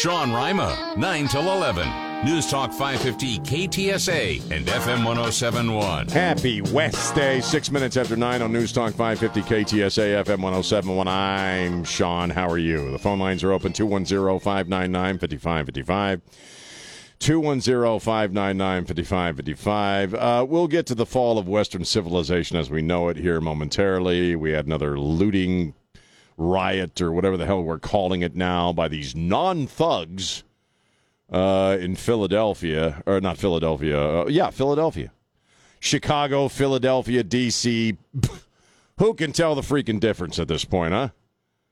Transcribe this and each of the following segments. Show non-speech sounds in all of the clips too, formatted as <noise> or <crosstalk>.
Sean Rima, 9 till 11. News Talk 550 KTSA and FM 1071. Happy Wednesday, six minutes after nine on News Talk 550 KTSA FM 1071. I'm Sean. How are you? The phone lines are open 210 599 5555. 210 599 5555. Uh, We'll get to the fall of Western civilization as we know it here momentarily. We had another looting riot or whatever the hell we're calling it now by these non thugs uh, in Philadelphia, or not Philadelphia, uh, yeah, Philadelphia. Chicago, Philadelphia, D.C. <laughs> Who can tell the freaking difference at this point, huh?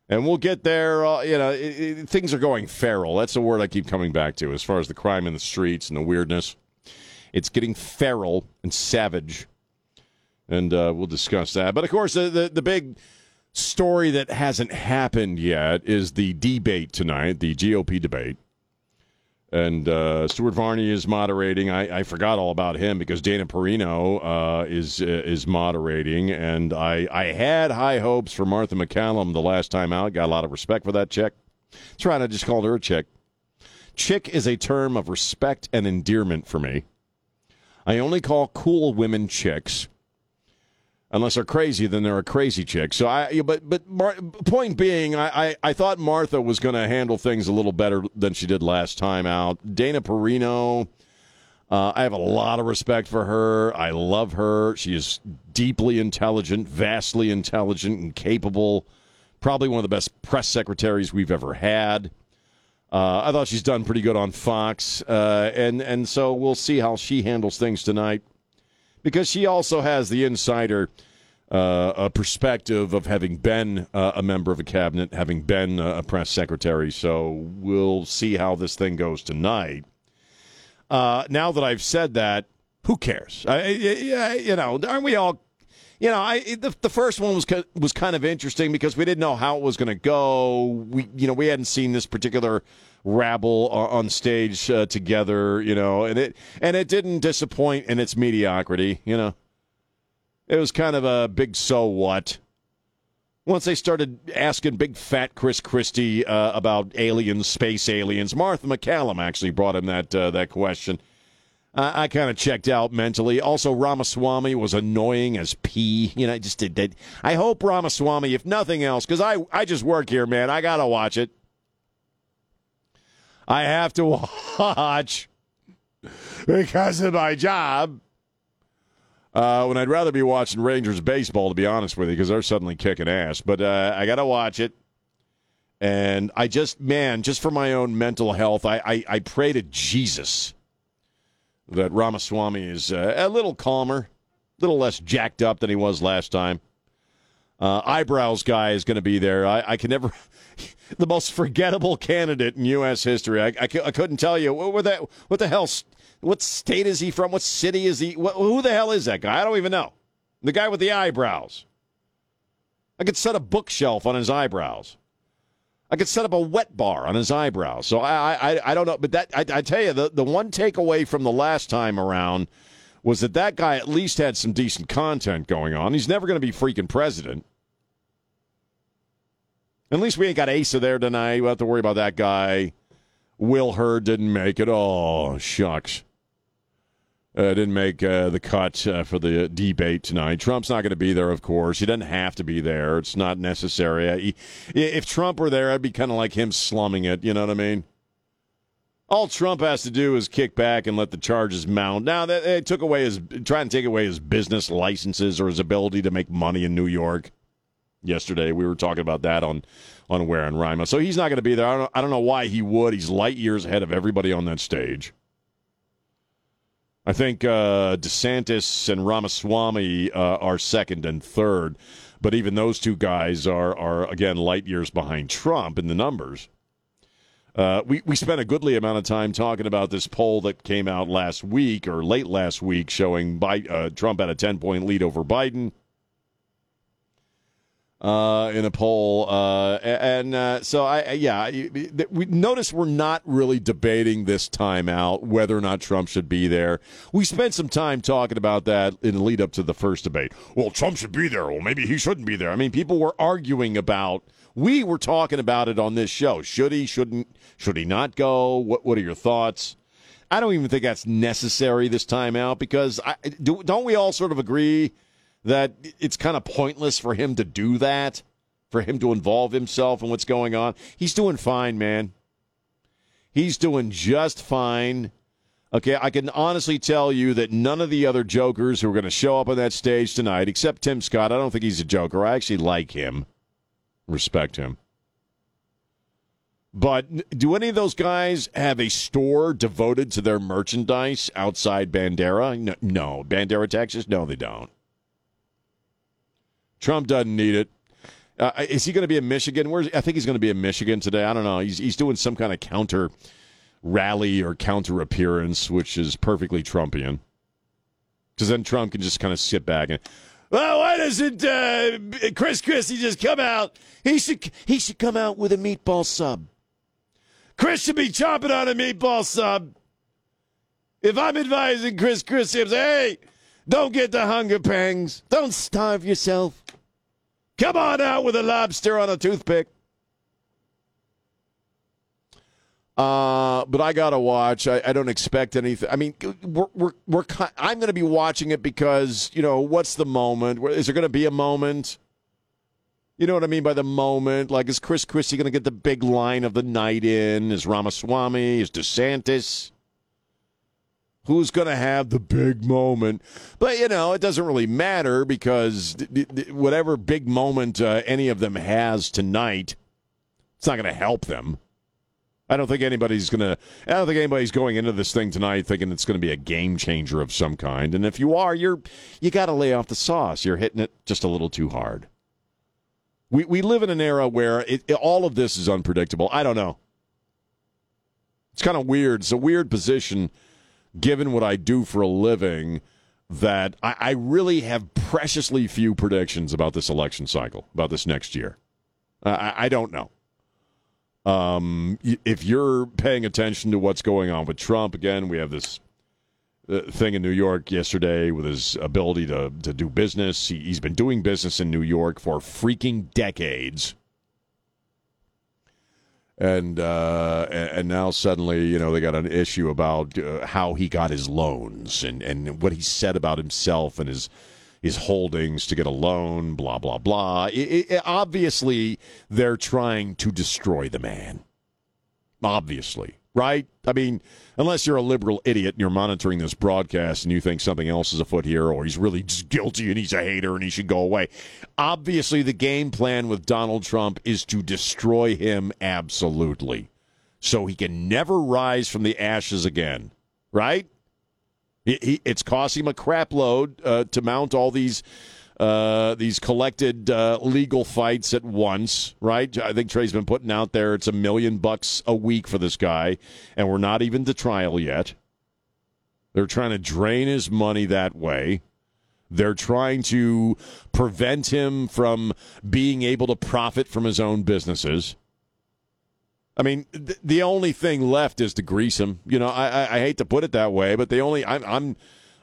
And we'll get there. Uh, you know, it, it, things are going feral. That's the word I keep coming back to as far as the crime in the streets and the weirdness. It's getting feral and savage. And uh, we'll discuss that. But of course, the, the, the big story that hasn't happened yet is the debate tonight, the GOP debate and uh, Stuart Varney is moderating. I, I, forgot all about him because Dana Perino uh, is uh, is moderating, and I I had high hopes for Martha MacCallum the last time out. Got a lot of respect for that chick. That's right. I just called her a chick. Chick is a term of respect and endearment for me. I only call cool women chicks unless they're crazy, then they're a crazy chick. So I, but but Mar- point being, I, I, I thought Martha was going to handle things a little better than she did last time out. Dana Perino, uh, I have a lot of respect for her. I love her. She is deeply intelligent, vastly intelligent, and capable. Probably one of the best press secretaries we've ever had. Uh, I thought she's done pretty good on Fox, uh, and and so we'll see how she handles things tonight because she also has the insider uh, a perspective of having been uh, a member of a cabinet, having been a press secretary. So we'll see how this thing goes tonight. Uh, now that I've said that, who cares? I, I, you know, aren't we all? You know, I the, the first one was was kind of interesting because we didn't know how it was going to go. We, you know, we hadn't seen this particular rabble on stage uh, together, you know, and it and it didn't disappoint in its mediocrity, you know. It was kind of a big so what. Once they started asking big fat Chris Christie uh, about aliens, space aliens, Martha MacCallum actually brought him that uh, that question. I, I kind of checked out mentally. Also, Ramaswamy was annoying as pee. You know, I just did that. I hope Ramaswamy, if nothing else, because I I just work here, man. I gotta watch it. I have to <laughs> watch because of my job. Uh, when I'd rather be watching Rangers baseball, to be honest with you, because they're suddenly kicking ass. But uh, I got to watch it. And I just, man, just for my own mental health, I, I, I pray to Jesus that Ramaswamy is uh, a little calmer, a little less jacked up than he was last time. Uh, eyebrows guy is going to be there. I, I can never. <laughs> the most forgettable candidate in U.S. history. I, I, I couldn't tell you what, what, the, what the hell. What state is he from? What city is he? What, who the hell is that guy? I don't even know. The guy with the eyebrows. I could set a bookshelf on his eyebrows. I could set up a wet bar on his eyebrows. So I, I, I don't know, but that I, I tell you, the the one takeaway from the last time around was that that guy at least had some decent content going on. He's never going to be freaking president. At least we ain't got Asa there tonight. We have to worry about that guy. Will Hurd didn't make it. Oh, shucks. Uh, didn't make uh, the cut uh, for the debate tonight. Trump's not going to be there, of course. He doesn't have to be there. It's not necessary. He, if Trump were there, I'd be kind of like him slumming it. You know what I mean? All Trump has to do is kick back and let the charges mount. Now that they took away his, trying to take away his business licenses or his ability to make money in New York yesterday. We were talking about that on on Ware and Rima. So he's not going to be there. I don't, I don't know why he would. He's light years ahead of everybody on that stage. I think uh, DeSantis and Ramaswamy uh, are second and third, but even those two guys are are again light years behind Trump in the numbers. Uh, we we spent a goodly amount of time talking about this poll that came out last week or late last week, showing Biden, uh, Trump had a ten point lead over Biden uh, in a poll, uh, and uh, so I, yeah, we notice we're not really debating this time out whether or not Trump should be there. We spent some time talking about that in the lead up to the first debate. Well, Trump should be there. Well, maybe he shouldn't be there. I mean, people were arguing about We were talking about it on this show. Should he? Shouldn't? Should he not go? What What are your thoughts? I don't even think that's necessary this time out because I, do, don't we all sort of agree that it's kind of pointless for him to do that, for him to involve himself in what's going on? He's doing fine, man. He's doing just fine. Okay, I can honestly tell you that none of the other jokers who are going to show up on that stage tonight, except Tim Scott, I don't think he's a joker. I actually like him, respect him. But do any of those guys have a store devoted to their merchandise outside Bandera? No, no. Bandera, Texas? No, they don't. Trump doesn't need it. Uh, is he going to be in Michigan? Where's I think he's going to be in Michigan today. I don't know. He's he's doing some kind of counter rally or counter appearance, which is perfectly Trumpian. Because then Trump can just kind of sit back and, well, why doesn't uh, Chris Christie just come out? He should he should come out with a meatball sub. Chris should be chomping on a meatball sub. If I'm advising Chris Christie, I'm saying, hey, don't get the hunger pangs. Don't starve yourself. Come on out with a lobster on a toothpick. Uh, but I gotta watch. I, I, don't expect anything. I mean, we're we're, we're I'm gonna be watching it because you know what's the moment? Is there gonna be a moment? You know what I mean by the moment? Like, is Chris Christie gonna get the big line of the night in? Is Ramaswamy? Is DeSantis? Who's going to have the big moment? But, you know, it doesn't really matter because whatever big moment uh, any of them has tonight, it's not going to help them. I don't think anybody's going to. I don't think anybody's going into this thing tonight thinking it's going to be a game changer of some kind. And if you are, you're you got to lay off the sauce. You're hitting it just a little too hard. We we live in an era where it, it, all of this is unpredictable. I don't know. It's kind of weird. It's a weird position, given what I do for a living. That I, I really have preciously few predictions about this election cycle, about this next year. I, I don't know. Um, if you're paying attention to what's going on with Trump, again, we have this uh, thing in New York yesterday with his ability to, to do business. He, has been doing business in New York for freaking decades. And uh, and now suddenly, you know, they got an issue about uh, how he got his loans and, and what he said about himself and his his holdings to get a loan, blah, blah, blah. It, it, obviously, they're trying to destroy the man. Obviously, right? I mean, unless you're a liberal idiot and you're monitoring this broadcast and you think something else is afoot here or he's really just guilty and he's a hater and he should go away. Obviously, the game plan with Donald Trump is to destroy him absolutely so he can never rise from the ashes again, right? It's costing him a crap load uh, to mount all these uh, these collected uh, legal fights at once, right? I think Trey's been putting out there it's a million bucks a week for this guy, and we're not even to trial yet. They're trying to drain his money that way. They're trying to prevent him from being able to profit from his own businesses. I mean, th- the only thing left is to grease him. You know, I, I, I hate to put it that way, but the only I'm I'm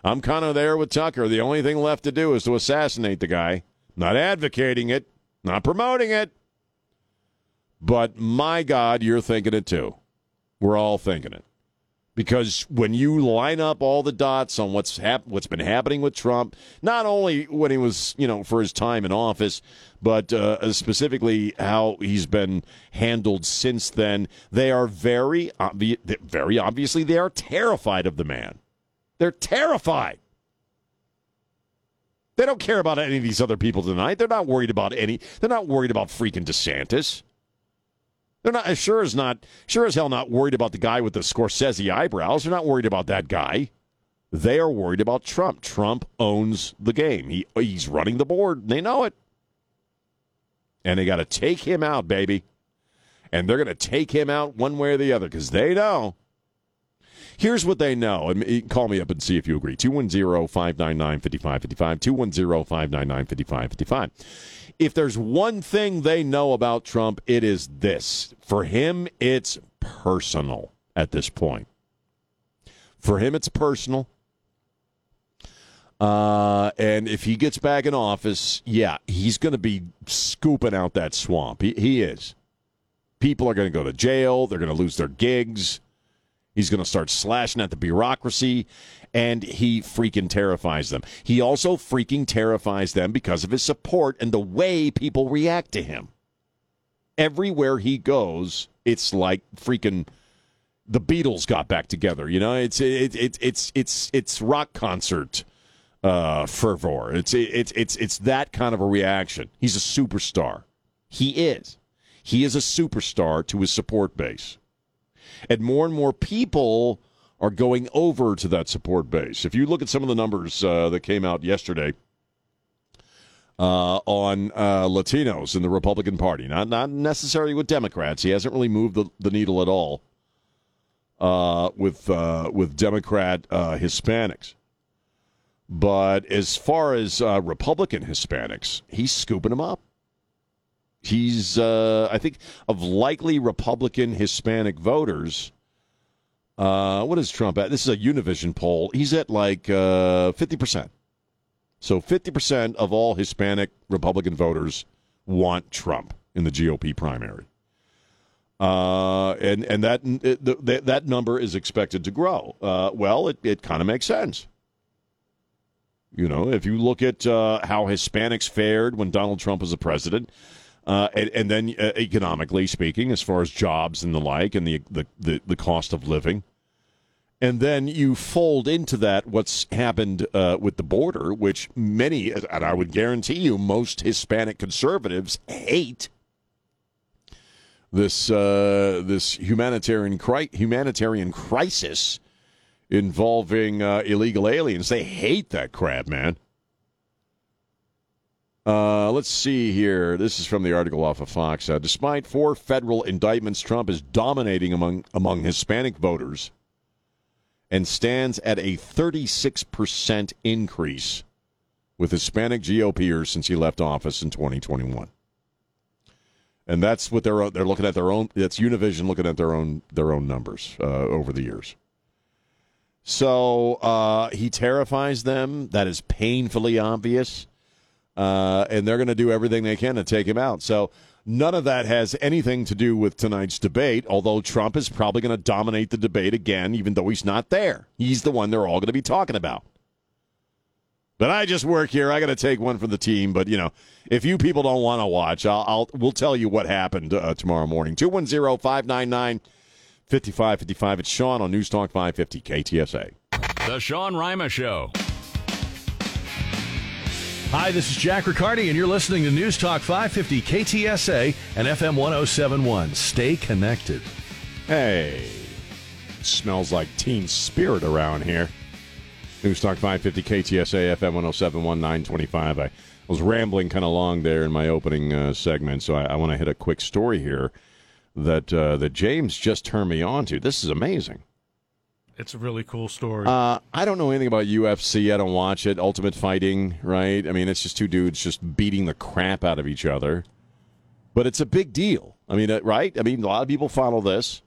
I'm kind of there with Tucker. The only thing left to do is to assassinate the guy. Not advocating it, not promoting it, but my God, you're thinking it too. We're all thinking it because when you line up all the dots on what's hap- what's been happening with Trump, not only when he was you know for his time in office, but uh, specifically how he's been handled since then, they are very obvi- very obviously they are terrified of the man. They're terrified. They don't care about any of these other people tonight. They're not worried about any. They're not worried about freaking DeSantis. They're not uh, sure as not sure as hell not worried about the guy with the Scorsese eyebrows. They're not worried about that guy. They are worried about Trump. Trump owns the game. He he's running the board. They know it. And they got to take him out, baby. And they're going to take him out one way or the other because they know. Here's what they know. Call me up and see if you agree. 210 599 5555. 210 599 5555 if there's one thing they know about Trump, it is this. For him, it's personal at this point. For him, it's personal. Uh, and if he gets back in office, yeah, he's going to be scooping out that swamp. He, he is. People are going to go to jail. They're going to lose their gigs. He's going to start slashing at the bureaucracy, and he freaking terrifies them. He also freaking terrifies them because of his support and the way people react to him. Everywhere he goes, it's like freaking the Beatles got back together. You know, it's it, it it's it's it's rock concert uh, fervor. It's it's it's it's that kind of a reaction. He's a superstar. He is. He is a superstar to his support base, and more and more people are going over to that support base. If you look at some of the numbers uh, that came out yesterday. Uh, on uh, Latinos in the Republican Party, not not necessarily with Democrats. He hasn't really moved the, the needle at all uh, with uh, with Democrat uh, Hispanics. But as far as Republican Hispanics, he's scooping them up. He's, uh, I think, of likely Republican Hispanic voters. Uh, what is Trump at? This is a Univision poll. He's at like uh, 50%. So 50% of all Hispanic Republican voters want Trump in the GOP primary. Uh, and and that, that that number is expected to grow. Uh, well, it, it kind of makes sense. You know, if you look at uh, how Hispanics fared when Donald Trump was the president, uh, and, and, then uh, economically speaking, as far as jobs and the like, and the, the, the, the, cost of living, and then you fold into that what's happened uh, with the border, which many, and I would guarantee you, most Hispanic conservatives hate this uh, this humanitarian cri- humanitarian crisis involving uh, illegal aliens. They hate that crap, man. Uh, let's see here. This is from the article off of Fox. Uh, despite four federal indictments, Trump is dominating among among Hispanic voters and stands at a 36% increase with Hispanic GOPers since he left office in 2021. And that's what they're they're looking at their own. That's Univision looking at their own their own numbers uh, over the years. So uh, he terrifies them. That is painfully obvious. Uh, and they're going to do everything they can to take him out. So none of that has anything to do with tonight's debate, although Trump is probably going to dominate the debate again, even though he's not there. He's the one they're all going to be talking about. But I just work here. I got to take one for the team. But, you know, if you people don't want to watch, I'll, I'll, we'll tell you what happened uh, tomorrow morning. 210 599 5555. It's Sean on News Talk 550 KTSA. The Sean Rima Show. Hi, this is Jack Riccardi, and you're listening to News Talk 550 KTSA and FM 1071. Stay connected. Hey, smells like teen spirit around here. News Talk 550 KTSA FM 1071 925. I was rambling kind of long there in my opening uh, segment, so I, I want to hit a quick story here that uh, that James just turned me on to. This is amazing. It's a really cool story. Uh, I don't know anything about UFC. I don't watch it. Ultimate Fighting, right? I mean, it's just two dudes just beating the crap out of each other. But it's a big deal. I mean, uh, right? I mean, a lot of people follow this.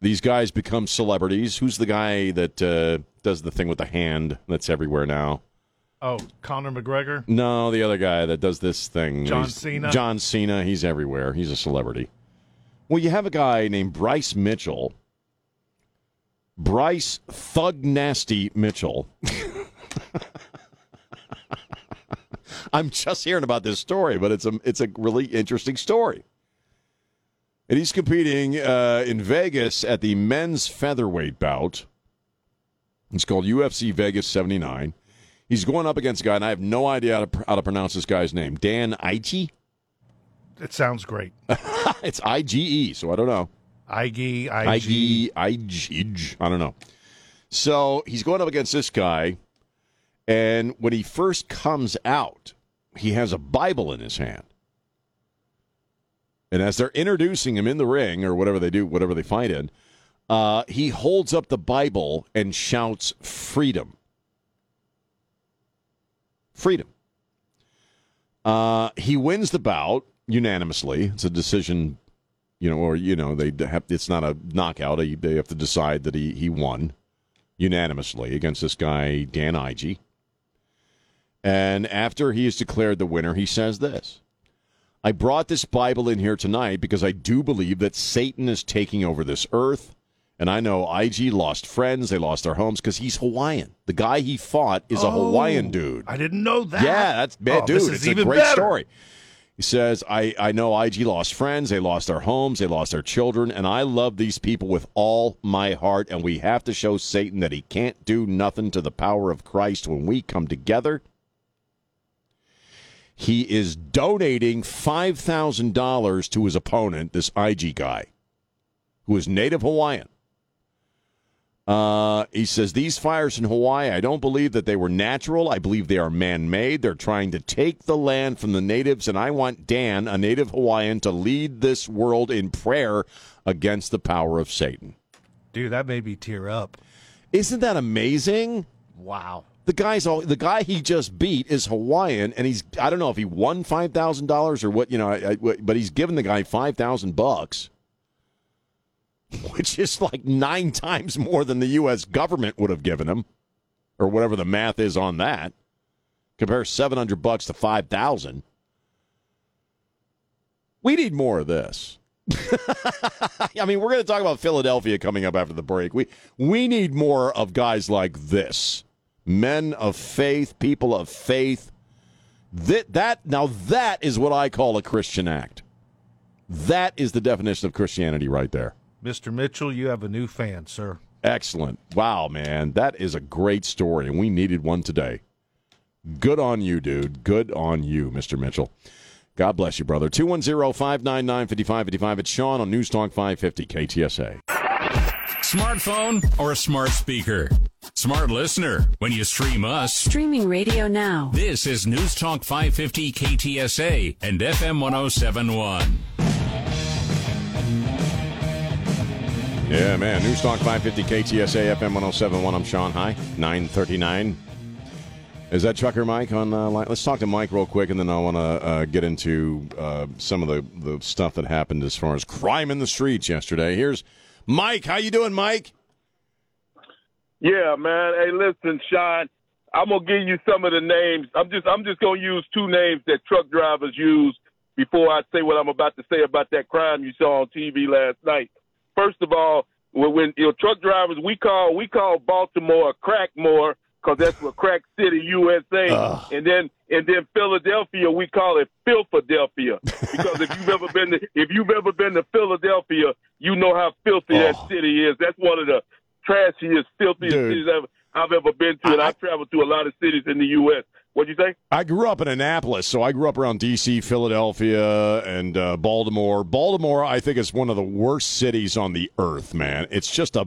These guys become celebrities. Who's the guy that uh, does the thing with the hand that's everywhere now? Oh, Conor McGregor? No, the other guy that does this thing. John He's, Cena? John Cena. He's everywhere. He's a celebrity. Well, you have a guy named Bryce Mitchell. Bryce Thug Nasty Mitchell. I'm just hearing about this story, but it's a it's a really interesting story. And he's competing uh, in Vegas at the men's featherweight bout. It's called UFC Vegas 79. He's going up against a guy, and I have no idea how to, how to pronounce this guy's name. Dan Ige? It sounds great. <laughs> it's I G E, so I don't know. IG, IG, IG, I don't know. So he's going up against this guy, and when he first comes out, he has a Bible in his hand. And as they're introducing him in the ring or whatever they do, whatever they fight in, uh, he holds up the Bible and shouts, Freedom. Freedom. Uh, he wins the bout unanimously. It's a decision, you know, or you know, they have. It's not a knockout. They have to decide that he he won unanimously against this guy Dan Ige. And after he is declared the winner, he says this I brought this Bible in here tonight because I do believe that Satan is taking over this earth. And I know IG lost friends, they lost their homes because he's Hawaiian. The guy he fought is a Oh, Hawaiian dude. I didn't know that. Yeah, that's bad, Oh, dude. this is it's a great better. story. He says, I, I know IG lost friends, they lost their homes, they lost their children, and I love these people with all my heart, and we have to show Satan that he can't do nothing to the power of Christ when we come together. He is donating $5,000 to his opponent, this IG guy, who is native Hawaiian. Uh, he says these fires in Hawaii, I don't believe that they were natural. I believe they are man-made. They're trying to take the land from the natives, and I want Dan, a native Hawaiian, to lead this world in prayer against the power of Satan. Dude, that made me tear up. Isn't that amazing? Wow. The guy's all the guy he just beat is Hawaiian, and he's I don't know if he won five thousand dollars or what you know, I, I, but he's given the guy five thousand bucks, <laughs> which is like nine times more than the U.S. government would have given him, or whatever the math is on that. Compare seven hundred bucks to five thousand. We need more of this. <laughs> I mean, we're going to talk about Philadelphia coming up after the break. We we need more of guys like this men of faith, people of faith. That, that now that is what I call a Christian act. That is the definition of Christianity right there. Mr. Mitchell, you have a new fan, sir. Excellent. Wow, man. That is a great story, and we needed one today. Good on you, dude. Good on you, Mr. Mitchell. God bless you, brother. 210 599 5555. It's Sean on News Talk 550 KTSA. Smartphone or a smart speaker? Smart listener. When you stream us, Streaming radio now. this is News Talk 550 KTSA and FM 1071. Yeah, man. News Talk 550 KTSA FM 1071. I'm Sean High, 939. Is that Trucker Mike on uh, line? Let's talk to Mike real quick, and then I want to uh, get into uh, some of the, the stuff that happened as far as crime in the streets yesterday. Here's Mike. How you doing, Mike? Yeah, man. Hey, listen, Sean. I'm gonna give you some of the names. I'm just I'm just gonna use two names that truck drivers use before I say what I'm about to say about that crime you saw on TV last night. First of all, when, when you know, truck drivers, we call we call Baltimore Crackmore because that's what Crack City, USA, and then and then Philadelphia, we call it Filthadelphia <laughs> because if you've ever been to if you've ever been to Philadelphia, you know how filthy that Oh. city is. That's one of the trashiest, filthiest Dude. cities I've, I've ever been to, and I- I've traveled to a lot of cities in the U.S. What'd you say? I grew up in Annapolis, so I grew up around D.C., Philadelphia, and uh, Baltimore. Baltimore, I think, is one of the worst cities on the earth, man. It's just a,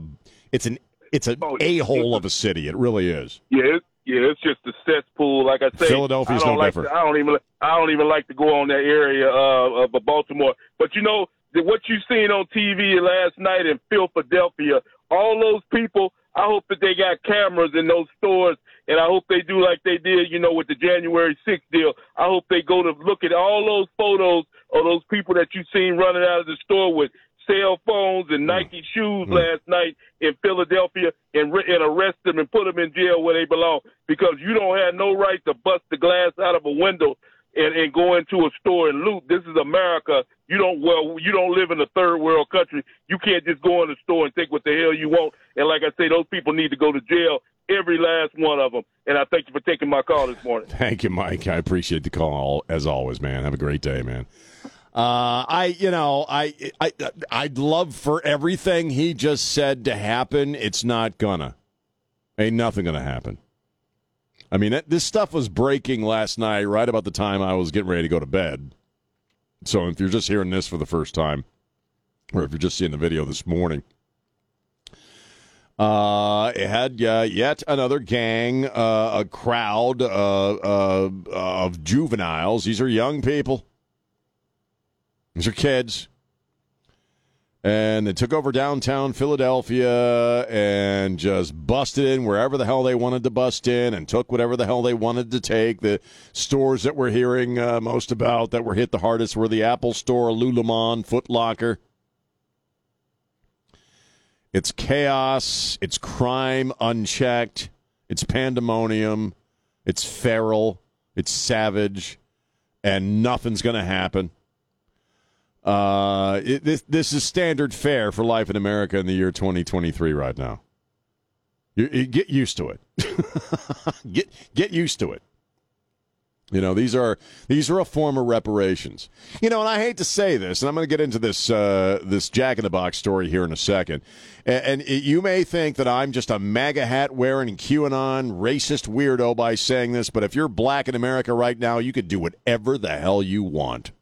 it's an, it's an Oh, a hole of a city. It really is. Yeah, it, yeah, it's just a cesspool. Like I say, Philadelphia's I no like different. To, I don't even. I don't even like to go on that area uh, of Baltimore. But you know what you seen on TV last night in Philadelphia. All those people. I hope that they got cameras in those stores, and I hope they do like they did, you know, with the January 6th deal. I hope they go to look at all those photos of those people that you seen running out of the store with cell phones and Nike shoes last night in Philadelphia and, re- and arrest them and put them in jail where they belong because you don't have no right to bust the glass out of a window and, and go into a store and loot. This is America. You don't well, you don't live in a third world country. You can't just go in the store and take what the hell you want. And like I say, those people need to go to jail, every last one of them. And I thank you for taking my call this morning. Thank you, Mike. I appreciate the call as always, man. Have a great day, man. Uh, I, you know, I, I, I'd love for everything he just said to happen. It's not gonna. Ain't nothing gonna happen. I mean, this stuff was breaking last night, right about the time I was getting ready to go to bed. So if you're just hearing this for the first time, or if you're just seeing the video this morning, uh, it had uh, yet another gang, uh, a crowd uh, uh, of juveniles. These are young people. These are kids. And they took over downtown Philadelphia and just busted in wherever the hell they wanted to bust in and took whatever the hell they wanted to take. The stores that we're hearing uh, most about that were hit the hardest were the Apple Store, Lululemon, Foot Locker. It's chaos. It's crime unchecked. It's pandemonium. It's feral. It's savage, and nothing's going to happen. Uh, it, this this is standard fare for life in America in the year 2023 right now. You, you get used to it. <laughs> get get used to it. You know these are these are a form of reparations. You know, and I hate to say this, and I'm going to get into this uh, this Jack in the Box story here in a second. And, and it, you may think that I'm just a MAGA hat wearing QAnon racist weirdo by saying this, but if you're black in America right now, you could do whatever the hell you want.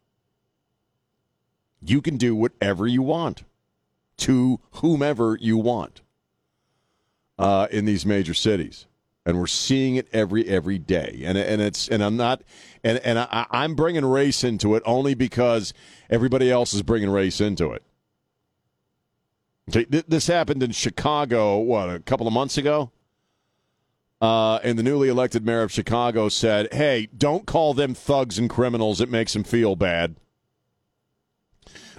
You can do whatever you want to whomever you want uh, in these major cities and we're seeing it every every day and and it's and I'm not and and I, I'm bringing race into it only because everybody else is bringing race into it. Okay, this happened in Chicago what a couple of months ago. Uh, and the newly elected mayor of Chicago said, "Hey, don't call them thugs and criminals. It makes them feel bad.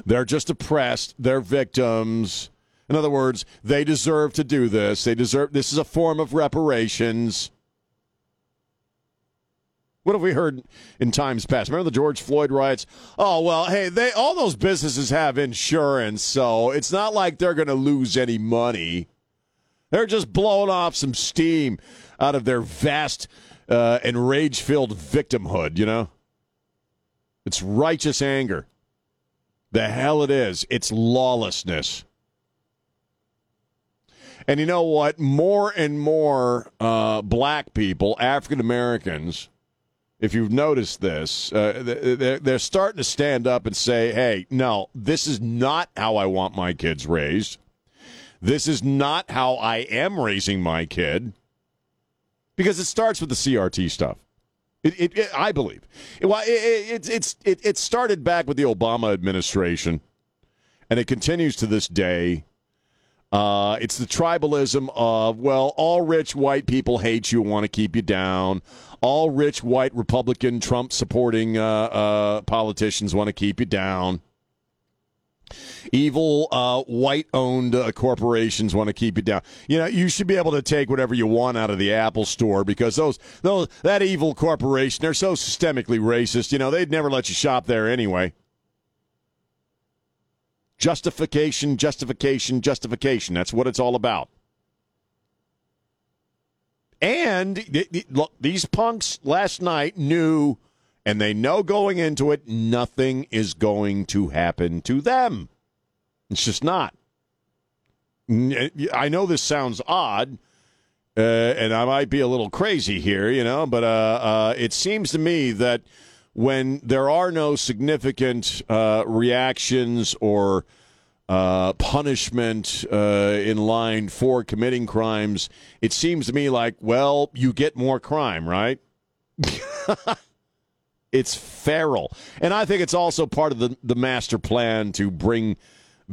They're just oppressed. They're victims." In other words, they deserve to do this. They deserve this is a form of reparations. What have we heard in times past? Remember the George Floyd riots? Oh well, hey, they all those businesses have insurance, so it's not like they're going to lose any money. They're just blowing off some steam out of their vast uh, and rage-filled victimhood. You know, it's righteous anger. The hell it is. It's lawlessness. And you know what? More and more uh, black people, African Americans, if you've noticed this, uh, they're, they're starting to stand up and say, hey, no, this is not how I want my kids raised. This is not how I am raising my kid. Because it starts with the CRT stuff. It, it, it I believe. Well, it, it's it, it started back with the Obama administration, and it continues to this day. Uh, it's the tribalism of, well, all rich white people hate you and want to keep you down. All rich white Republican Trump supporting uh, uh, politicians want to keep you down. Evil uh, white owned uh, corporations want to keep you down. You know, you should be able to take whatever you want out of the Apple store because those, those that evil corporation, they're so systemically racist. You know, they'd never let you shop there anyway. Justification, justification, justification. That's what it's all about. And look, these punks last night knew, and they know going into it, nothing is going to happen to them. It's just not. I know this sounds odd, uh, and I might be a little crazy here, you know, but uh, uh, it seems to me that when there are no significant uh, reactions or uh, punishment uh, in line for committing crimes, it seems to me like, well, you get more crime, right? <laughs> it's feral. And I think it's also part of the, the master plan to bring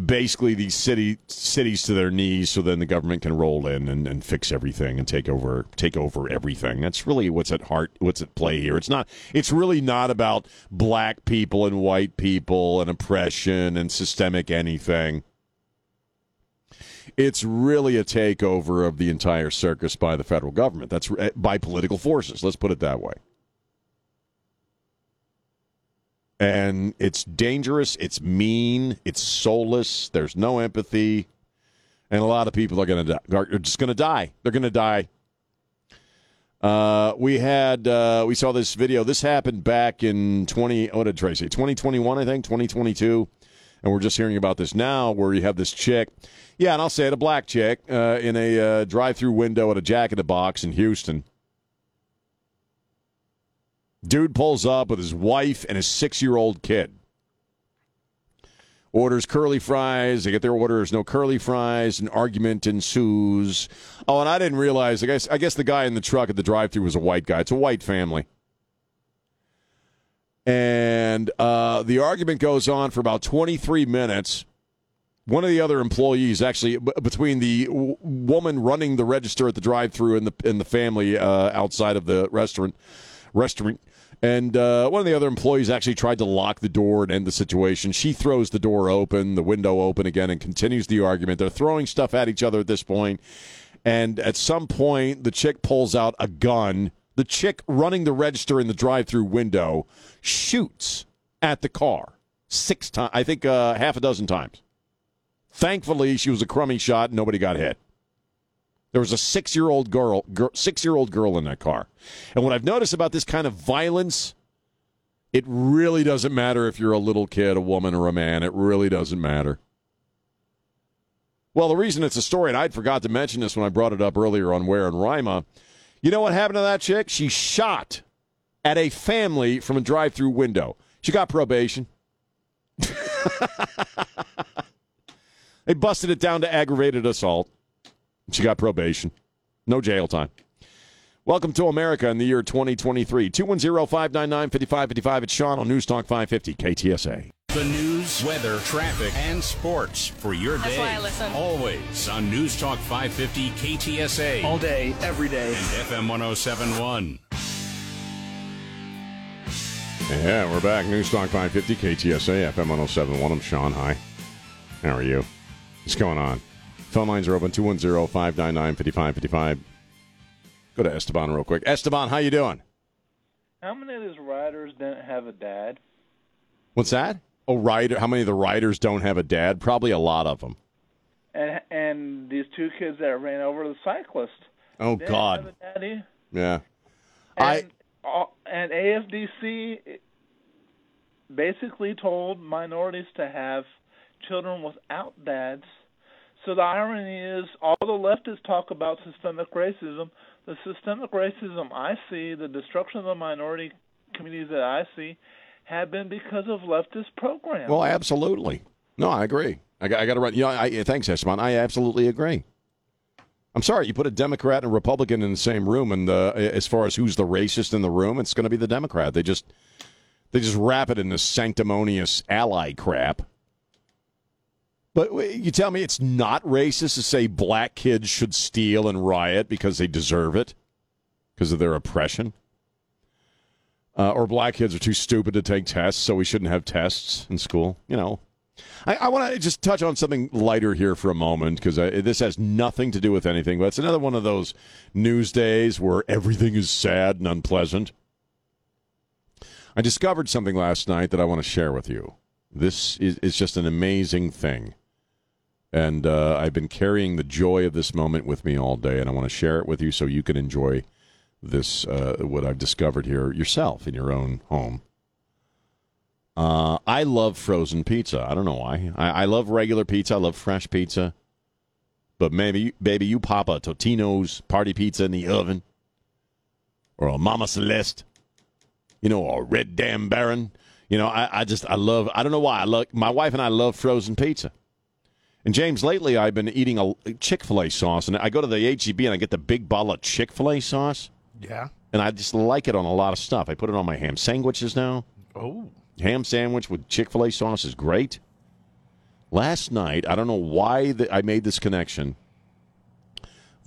basically these city cities to their knees so then the government can roll in and, and fix everything and take over take over everything. That's really what's at heart what's at play here. It's not it's really not about black people and white people and oppression and systemic anything. It's really a takeover of the entire circus by the federal government. That's eh, by political forces. Let's put it that way and it's dangerous, it's mean, it's soulless, there's no empathy, and a lot of people are going to die. Are just going to die. They're going to die. Uh, we had uh, we saw this video. This happened back in twenty. What did Tracy? Twenty twenty one, I think. Twenty twenty two, and we're just hearing about this now, where you have this chick. Yeah, and I'll say it, a black chick uh, in a uh, drive through window at a Jack in the Box in Houston Dude pulls up with his wife and his six year old kid. Orders curly fries. They get their orders, no curly fries. An argument ensues. Oh, and I didn't realize. I guess I guess the guy in the truck at the drive-through was a white guy. It's a white family, and uh, the argument goes on for about 23 minutes. One of the other employees, actually, b- between the w- woman running the register at the drive-through and the and the family uh, outside of the restaurant, restaurant and uh, one of the other employees actually tried to lock the door and end the situation. She throws the door open, the window open again, and continues the argument. They're throwing stuff at each other at this point. And at some point, the chick pulls out a gun the chick running the register in the drive-through window shoots at the car six times. I think uh, half a dozen times. Thankfully, she was a crummy shot. and Nobody got hit. There was a six-year-old girl, girl six-year-old girl in that car. And what I've noticed about this kind of violence, it really doesn't matter if you're a little kid, a woman, or a man. It really doesn't matter. Well, the reason it's a story, and I'd forgot to mention this when I brought it up earlier on Ware and Rima. You know what happened to that chick? She shot at a family from a drive-through window. She got probation. <laughs> they busted it down to aggravated assault. She got probation. No jail time. Welcome to America in the year 2023. 210 599 5555. It's Sean on News Talk 550 KTSA. The news, weather, traffic, and sports for your That's day. why I listen. Always on News Talk 550 KTSA all day, every day. and FM 1071. Yeah, we're back. News Talk 550 KTSA FM 1071. I'm Sean. Hi. How are you? What's going on? Phone lines are open 210 599 5555. Go to Esteban real quick. Esteban, how you doing? How many of these riders didn't have a dad? What's that? Oh, rider. How many of the riders don't have a dad? Probably a lot of them. And and these two kids that ran over the cyclist. Oh God. a daddy. Yeah. And, I and AFDC basically told minorities to have children without dads. So the irony is, all the leftists talk about systemic racism. The systemic racism I see, the destruction of the minority communities that I see, have been because of leftist programs. well, absolutely. No, I agree. I got, I got to run. Know, I, thanks, Esteban. I absolutely agree. I'm sorry, you put a Democrat and a Republican in the same room, and uh, as far as who's the racist in the room, it's going to be the Democrat. They just they just wrap it in this sanctimonious ally crap. But you tell me it's not racist to say black kids should steal and riot because they deserve it, because of their oppression, uh, or black kids are too stupid to take tests, so we shouldn't have tests in school. You know, I, I want to just touch on something lighter here for a moment because this has nothing to do with anything, but it's another one of those news days where everything is sad and unpleasant. I discovered something last night that I want to share with you. This is, is just an amazing thing. And uh, I've been carrying the joy of this moment with me all day, and I want to share it with you so you can enjoy this, uh, what I've discovered here yourself in your own home. Uh, I love frozen pizza. I don't know why. I, I love regular pizza. I love fresh pizza. But maybe, baby, you pop a Totino's party pizza in the oven, or a Mama Celeste, you know, or a Red Damn Baron. You know, I, I just I love. I don't know why. I love my wife and I love frozen pizza. And James, lately I've been eating a Chick Fil A sauce, and I go to the HEB and I get the big bottle of Chick Fil A sauce, Yeah. and I just like it on a lot of stuff. I put it on my ham sandwiches now Oh. ham sandwich with Chick fil A sauce is great. Last night, I don't know why the, I made this connection,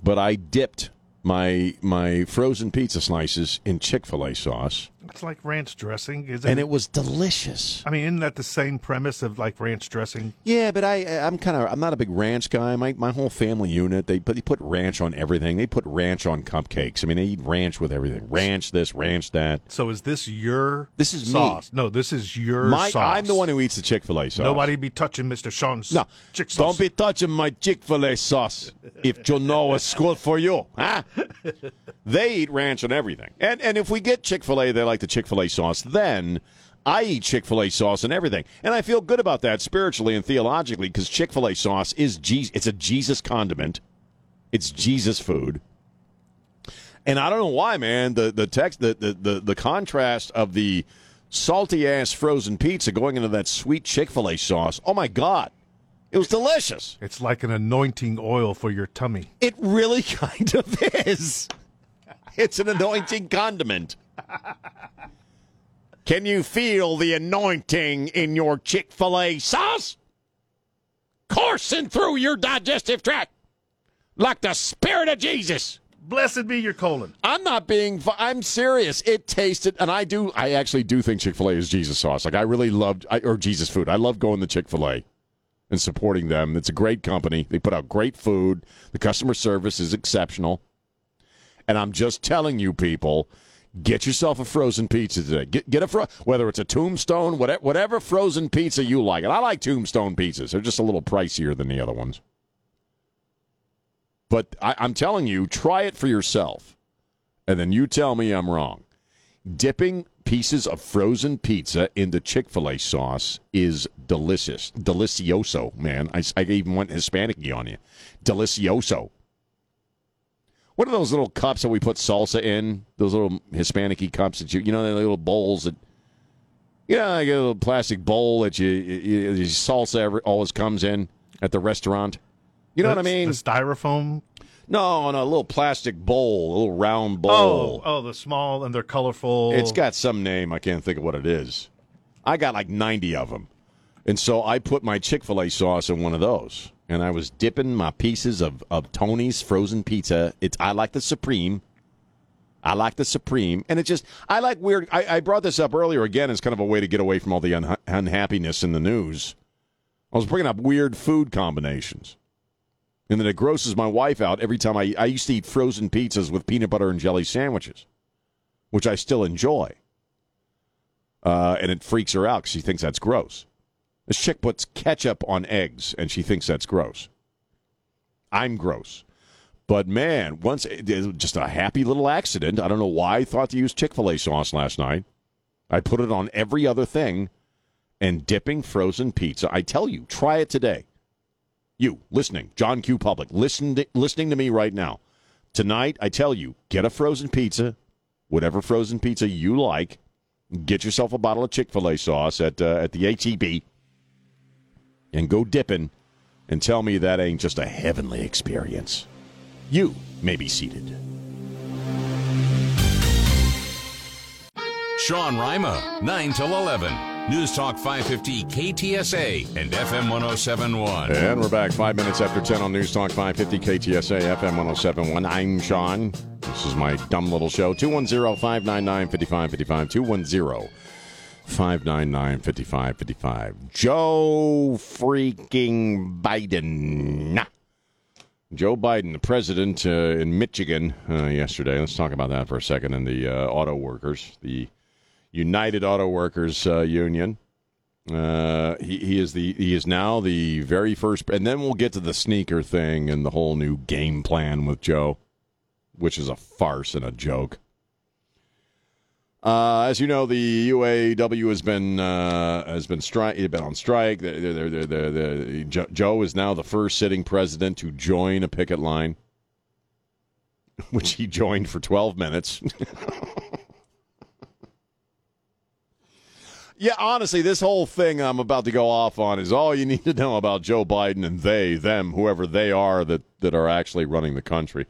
but I dipped my my frozen pizza slices in Chick fil A sauce, It's like ranch dressing, isn't and it? it was delicious. I mean, isn't that the same premise of like ranch dressing? Yeah, but I I'm kind of I'm not a big ranch guy. My my whole family unit they put they put ranch on everything. They put ranch on cupcakes. I mean, they eat ranch with everything. Ranch this, ranch that. So is this your This is me. sauce? No, this is your My sauce. I'm the one who eats the Chick fil A sauce. Nobody be touching Mr. Sean's No, chick don't be touching my Chick Fil A sauce. If you know it's good for you, huh? They eat ranch on everything, and and if we get Chick Fil A, they like the Chick Fil A sauce. Then I eat Chick Fil A sauce and everything, and I feel good about that spiritually and theologically because Chick Fil A sauce is Jesus. It's a Jesus condiment. It's Jesus food. And I don't know why, man. The the text the the the, the contrast of the salty ass frozen pizza going into that sweet Chick Fil A sauce. Oh my god, it was delicious. It's like an anointing oil for your tummy. It really <laughs> kind of is. It's an anointing condiment. Can you feel the anointing in your Chick Fil A sauce? Coursing through your digestive tract like the Spirit of Jesus. Blessed be your colon. I'm not being. I'm serious. It tasted, and I do. I actually do think Chick Fil A is Jesus sauce. Like I really loved, I, or Jesus food. I love going to Chick Fil A and supporting them. It's a great company. They put out great food. The customer service is exceptional, And I'm just telling you, people, get yourself a frozen pizza today. Get, get a fro- whether it's a Tombstone, whatever, whatever frozen pizza you like. And I like Tombstone pizzas. They're just a little pricier than the other ones. But I, I'm telling you, try it for yourself, and then you tell me I'm wrong. Dipping pieces of frozen pizza into Chick fil A sauce is delicious. Delicioso, man. I, I even went Hispanic on you. Delicioso. What are those little cups that we put salsa in? Those little Hispanic cups that you, you know, the little bowls that, you know, like a little plastic bowl that you, you, you salsa ever, always comes in at the restaurant. You know what I mean? The styrofoam. No, no, a little plastic bowl, a little round Oh, bowl. oh, the small and they're colorful. It's got some name. I can't think of what it is. I got like 90 of them. And so I put my Chick fil A sauce in one of those. And I was dipping my pieces of, of Tony's frozen pizza. It's I like the Supreme. I like the Supreme. And it just, I like weird. I, I brought this up earlier again as kind of a way to get away from all the unha- unhappiness in the news. I was bringing up weird food combinations. And then it grosses my wife out every time I, I used to eat frozen pizzas with peanut butter and jelly sandwiches, which I still enjoy. Uh, and it freaks her out because she thinks that's gross. This chick puts ketchup on eggs and she thinks that's gross. I'm gross. But man, once just a happy little accident. I don't know why I thought to use Chick fil A sauce last night. I put it on every other thing and dipping frozen pizza. I tell you, try it today. You listening, John Q. Public, listen to, listening to me right now. Tonight, I tell you, get a frozen pizza, whatever frozen pizza you like. Get yourself a bottle of Chick Fil A sauce at uh, at the HEB, and go dipping, and tell me that ain't just a heavenly experience. You may be seated. Sean Rima, 9 till 11. News Talk 550 KTSA and FM 1071. And we're back five minutes after 10 on News Talk 550 KTSA FM 1071. I'm Sean. This is my dumb little show. 210 599 5555. 210 599 5555. Joe freaking Biden. Joe Biden, the president uh, in Michigan uh, yesterday. Let's talk about that for a second. And the uh, auto workers, the United Auto Workers uh, Union. Uh, he, he is the he is now the very first, and then we'll get to the sneaker thing and the whole new game plan with Joe, which is a farce and a joke. Uh, as you know, the UAW has been uh, has been strike been on strike. They're, they're, they're, they're, they're- Jo- Joe is now the first sitting president to join a picket line, <laughs> which he joined for twelve minutes. <laughs> Yeah, honestly, this whole thing I'm about to go off on is all you need to know about Joe Biden and they, them, whoever they are that, that are actually running the country.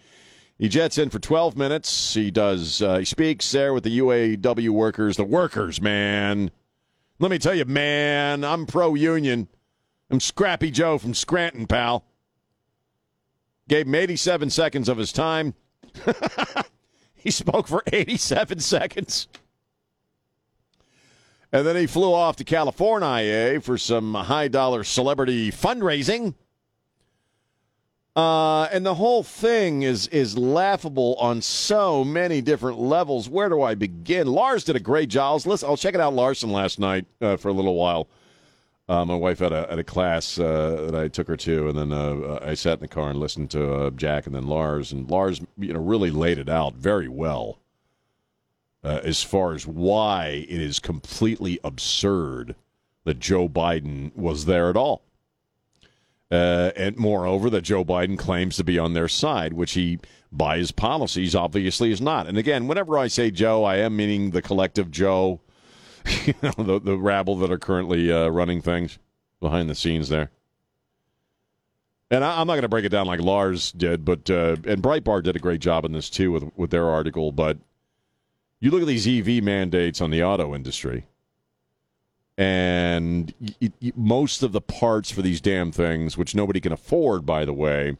He jets in for 12 minutes. He does. Uh, he speaks there with the UAW workers. The workers, man. Let me tell you, man, I'm pro union. I'm Scrappy Joe from Scranton, pal. Gave him 87 seconds of his time. <laughs> he spoke for 87 seconds. And then he flew off to California for some high dollar celebrity fundraising. Uh, and the whole thing is is laughable on so many different levels. Where do I begin? Lars did a great job. Listen, I'll check it out Larson last night uh, for a little while. Uh, my wife had a, at a class uh, that I took her to, and then uh, I sat in the car and listened to uh, Jack and then Lars. And Lars, you know, really laid it out very well uh, as far as why it is completely absurd that Joe Biden was there at all. Uh, and moreover, that Joe Biden claims to be on their side, which he, by his policies, obviously is not. And again, whenever I say Joe, I am meaning the collective Joe, <laughs> you know, the, the rabble that are currently uh, running things behind the scenes there. And I, I'm not going to break it down like Lars did, but uh, and Breitbart did a great job in this too with with their article. But you look at these EV mandates on the auto industry, and most of the parts for these damn things, which nobody can afford, by the way,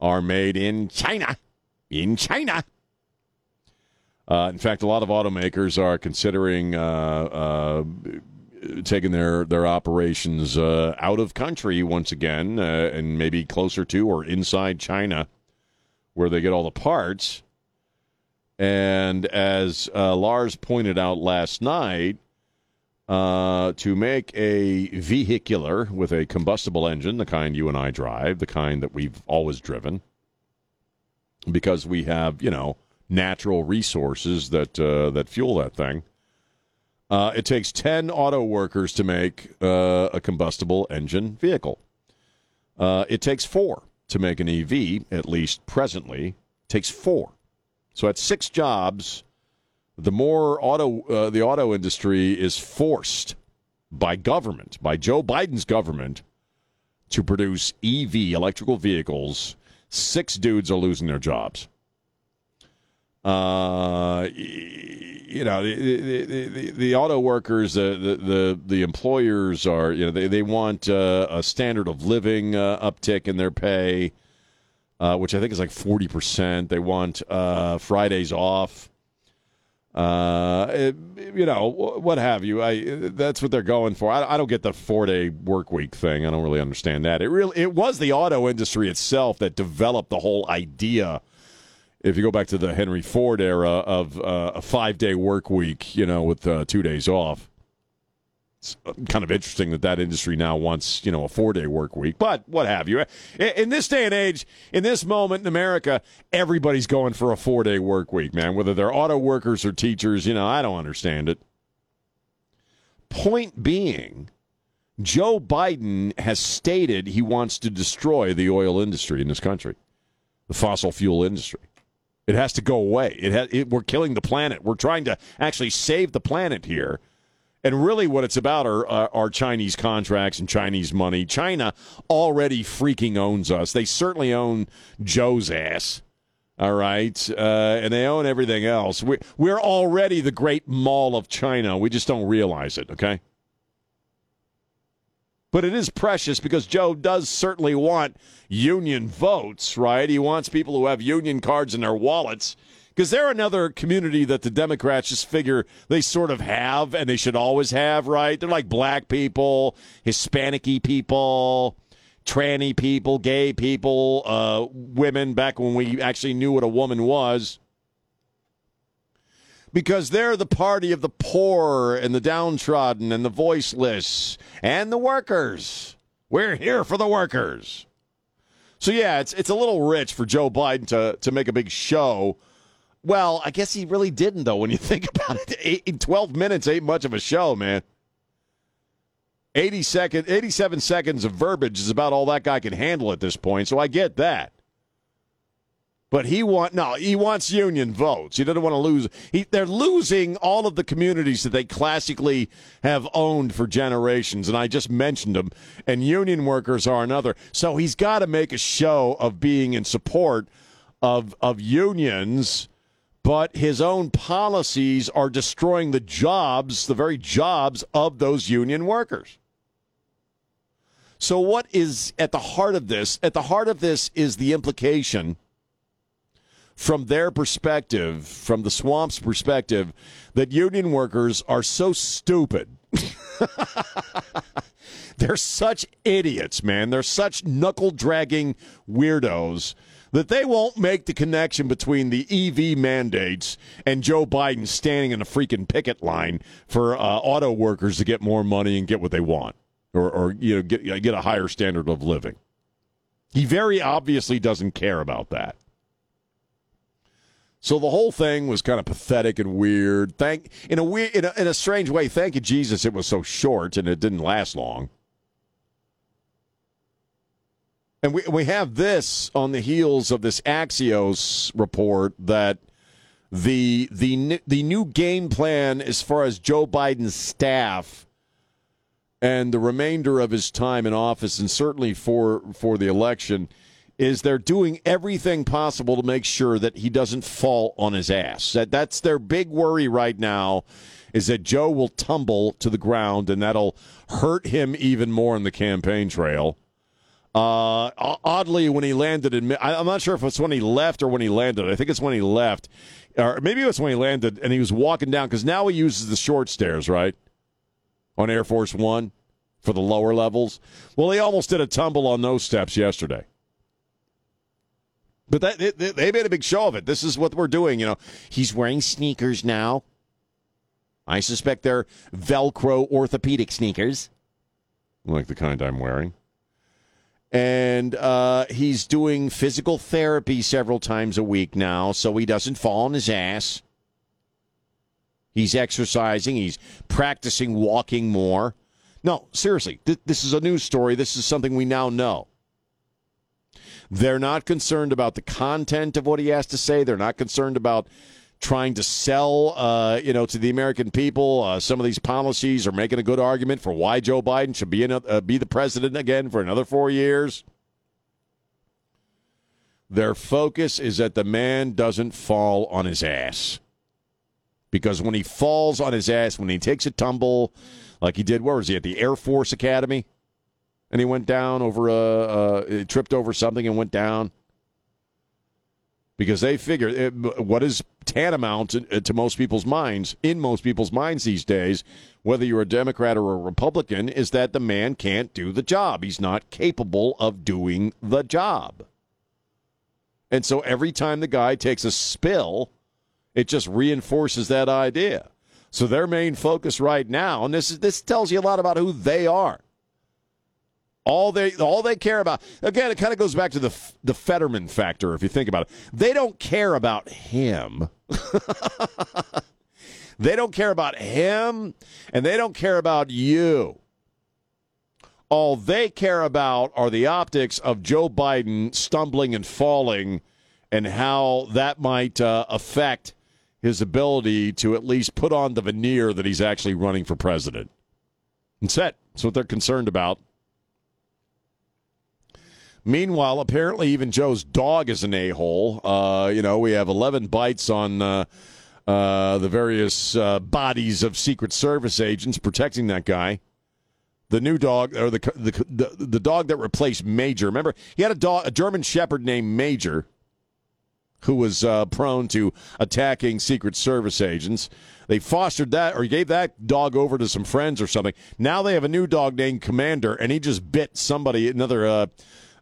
are made in China. In China. Uh, in fact, a lot of automakers are considering uh, uh, taking their their operations uh, out of country once again, uh, and maybe closer to or inside China, where they get all the parts. And as uh, Lars pointed out last night, uh, to make a vehicular with a combustible engine, the kind you and I drive, the kind that we've always driven, because we have, you know, natural resources that uh, that fuel that thing. Uh, it takes ten auto workers to make uh, a combustible engine vehicle. Uh, it takes four to make an EV, at least presently. It takes four. So at six jobs, the more auto uh, the auto industry is forced by government, by Joe Biden's government, to produce EV electrical vehicles. Six dudes are losing their jobs. Uh, you know, the, the, the, the auto workers, the, the, the employers are, you know, they, they want uh, a standard of living uh, uptick in their pay, uh, which I think is like 40%. They want uh, Fridays off. Uh, you know, what have you? I that's what they're going for. I, I don't get the four day work week thing. I don't really understand that. It really it was the auto industry itself that developed the whole idea if you go back to the Henry Ford era of uh, a five day work week, you know, with uh, two days off. It's uh, kind of interesting that that industry now wants, you know, a four day work week, but what have you. In this day and age, in this moment in America, everybody's going for a four day work week, man, whether they're auto workers or teachers. You know, I don't understand it. Point being, Joe Biden has stated he wants to destroy the oil industry in this country, the fossil fuel industry. It has to go away. It, has, it we're killing the planet. We're trying to actually save the planet here. And really, what it's about are, uh, are Chinese contracts and Chinese money. China already freaking owns us. They certainly own Joe's ass. All right. Uh, and they own everything else. We're, we're already the great mall of China. We just don't realize it, okay? But it is precious because Joe does certainly want union votes, right? He wants people who have union cards in their wallets because they're another community that the Democrats just figure they sort of have and they should always have, right? They're like black people, Hispanic people, tranny people, gay people, uh, women back when we actually knew what a woman was because they're the party of the poor and the downtrodden and the voiceless and the workers. We're here for the workers. So yeah, it's it's a little rich for Joe Biden to to make a big show. Well, I guess he really didn't though when you <laughs> think about it. Eight, 12 minutes ain't much of a show, man. 80 second 87 seconds of verbiage is about all that guy can handle at this point, so I get that. But he want no, he wants union votes. He doesn't want to lose. He, they're losing all of the communities that they classically have owned for generations, and I just mentioned them. And union workers are another. So he's got to make a show of being in support of of unions, but his own policies are destroying the jobs, the very jobs of those union workers. So what is at the heart of this? At the heart of this is the implication from their perspective, from the swamp's perspective, that union workers are so stupid. <laughs> They're such idiots, man. They're such knuckle dragging weirdos that they won't make the connection between the EV mandates and Joe Biden standing in a freaking picket line for uh, auto workers to get more money and get what they want, or, or you know get get a higher standard of living. He very obviously doesn't care about that. So the whole thing was kind of pathetic and weird. Thank in a weird in a, in a strange way. Thank you, Jesus. It was so short and it didn't last long. And we we have this on the heels of this Axios report that the the the new game plan as far as Joe Biden's staff and the remainder of his time in office, and certainly for for the election is they're doing everything possible to make sure that he doesn't fall on his ass. That that's their big worry right now is that Joe will tumble to the ground and that'll hurt him even more in the campaign trail. Uh, oddly, when he landed in, I'm not sure if it's when he left or when he landed. I think it's when he left, or maybe it was when he landed and he was walking down because now he uses the short stairs, right, on Air Force One for the lower levels. Well, he almost did a tumble on those steps yesterday But that they, they made a big show of it. This is what we're doing. You know, he's wearing sneakers now. I suspect they're Velcro orthopedic sneakers, like the kind I'm wearing. And uh, he's doing physical therapy several times a week now, so he doesn't fall on his ass. He's exercising. He's practicing walking more. No, seriously, th- this is a news story. This is something we now know. They're not concerned about the content of what he has to say. They're not concerned about trying to sell, uh, you know, to the American people uh, some of these policies or making a good argument for why Joe Biden should be in a, uh, be the president again for another four years. Their focus is that the man doesn't fall on his ass. Because when he falls on his ass, when he takes a tumble, like he did, where was he at the Air Force Academy, and he went down over a, uh, tripped over something and went down because they figure it, what is tantamount to, uh, to, most people's minds, in most people's minds these days, whether you're a Democrat or a Republican, is that the man can't do the job. He's not capable of doing the job. And so every time the guy takes a spill, it just reinforces that idea. So their main focus right now, and this is, this tells you a lot about who they are. All they all they care about again, it kind of goes back to the the Fetterman factor. If you think about it, they don't care about him. <laughs> they don't care about him, and they don't care about you. All they care about are the optics of Joe Biden stumbling and falling, and how that might uh, affect his ability to at least put on the veneer that he's actually running for president. That's it. That's what they're concerned about. Meanwhile, apparently, even Joe's dog is an a hole. Uh, you know, we have 11 bites on uh, uh, the various uh, bodies of Secret Service agents protecting that guy. The new dog, or the, the the the dog that replaced Major. Remember, he had a dog, a German Shepherd named Major, who was uh, prone to attacking Secret Service agents. They fostered that or gave that dog over to some friends or something. Now they have a new dog named Commander, and he just bit somebody, another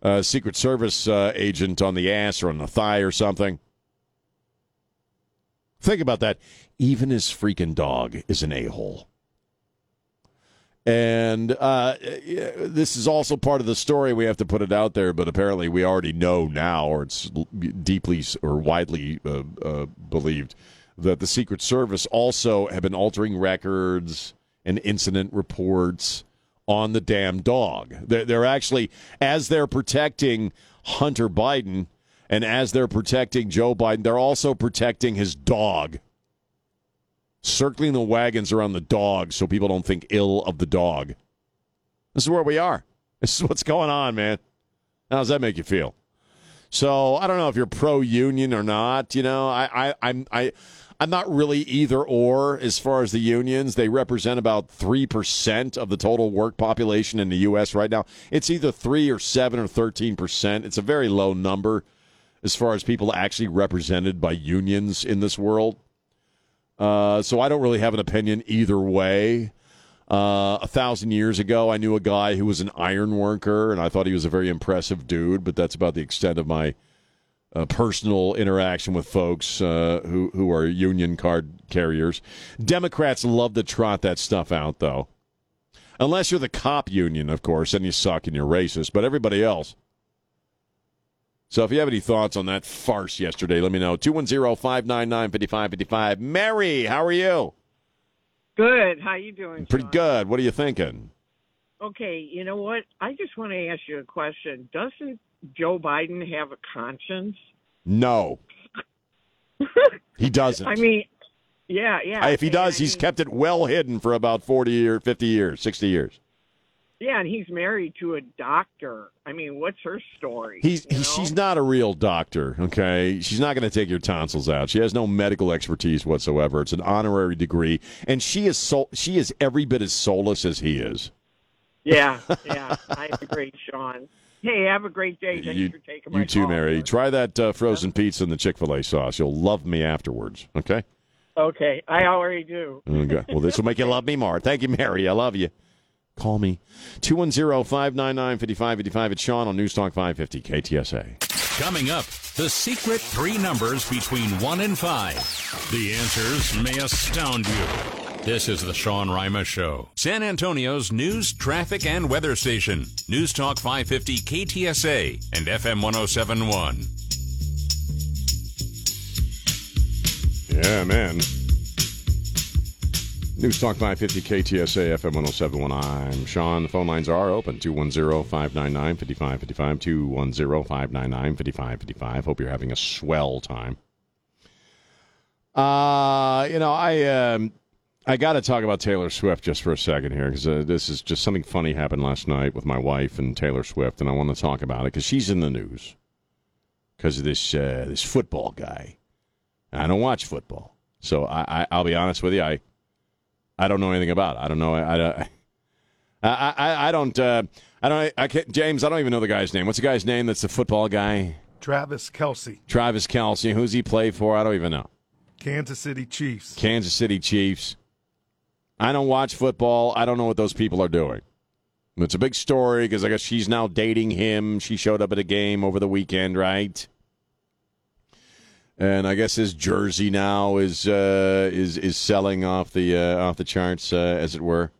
uh, Secret Service uh, agent on the ass or on the thigh or something. Think about that. Even his freaking dog is an a hole. And uh, this is also part of the story. We have to put it out there, but apparently we already know now, or it's deeply or widely uh, uh, believed, that the Secret Service also have been altering records and incident reports on the damn dog. They're, they're actually, as they're protecting Hunter Biden and as they're protecting Joe Biden, they're also protecting his dog. Circling the wagons around the dog so people don't think ill of the dog. This is where we are. <laughs> This is what's going on, man. How does that make you feel? So I don't know if you're pro union or not. You know, I, I, I'm, I, I'm not really either or as far as the unions. They represent about 3% of the total work population in the U.S. right now. It's either 3 or 7 or 13%. It's a very low number as far as people actually represented by unions in this world. Uh, so I don't really have an opinion either way. Uh, a thousand years ago, I knew a guy who was an iron worker, and I thought he was a very impressive dude, but that's about the extent of my – uh, personal interaction with folks uh, who who are union card carriers. Democrats love to trot that stuff out, though. Unless you're the cop union, of course, then you suck and you're racist. But everybody else. So if you have any thoughts on that farce yesterday, let me know. 210-599-5555. Mary, how are you? Good. How you doing? Pretty Sean? good. What are you thinking? Okay, you know what? I just want to ask you a question. Doesn't Joe Biden have a conscience? No. he doesn't. <laughs> I mean, yeah, yeah. If he does, I he's mean, kept it well hidden for about 40 or 50 years, 60 years. Yeah, and he's married to a doctor. I mean, what's her story? He's he, she's not a real doctor, okay? She's not going to take your tonsils out. She has no medical expertise whatsoever. It's an honorary degree, and she is so she is every bit as soulless as he is. Yeah, yeah. I agree, Sean. Hey, have a great day. Thanks you, for taking my you too, call. Mary. Try that uh, frozen pizza and the Chick Fil A sauce. You'll love me afterwards. Okay. Okay, I already do. Okay. Well, this will make you love me more. Thank you, Mary. I love you. Call me 210 599 5555. It's Sean on News Talk 550 KTSA. Coming up, the secret three numbers between one and five. The answers may astound you. This is the Sean Rima Show. San Antonio's news, traffic, and weather station. News Talk 550 KTSA and FM 1071. Yeah, man. News Talk 550 KTSA FM 1071. I'm Sean. The phone lines are open 210 599 5555. 210 599 5555. Hope you're having a swell time. Uh, you know, I um, I got to talk about Taylor Swift just for a second here because uh, this is just something funny happened last night with my wife and Taylor Swift, and I want to talk about it because she's in the news because of this uh, this football guy. I don't watch football, so I, I I'll be honest with you, I I don't know anything about. It. I don't know. I I I, I don't. Uh, I don't. I can't, James. I don't even know the guy's name. What's the guy's name? That's the football guy. Travis Kelce, Travis Kelce. Who's he play for? I don't even know. Kansas City Chiefs. Kansas City Chiefs. I don't watch football. I don't know what those people are doing. It's a big story because I guess she's now dating him. She showed up at a game over the weekend, right? And I guess his jersey now is uh, is is selling off the uh, off the charts, uh, as it were.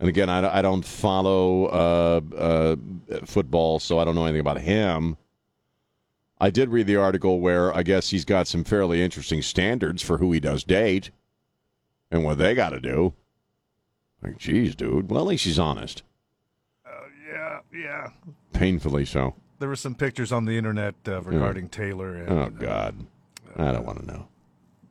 And again, I, I don't follow uh, uh, football, so I don't know anything about him. I did read the article where I guess he's got some fairly interesting standards for who he does date and what they got to do. Like, geez, dude. Well, at least he's honest. Oh, yeah, yeah. Painfully so. There were some pictures on the internet uh, regarding Taylor. And, Oh God, I don't want to know.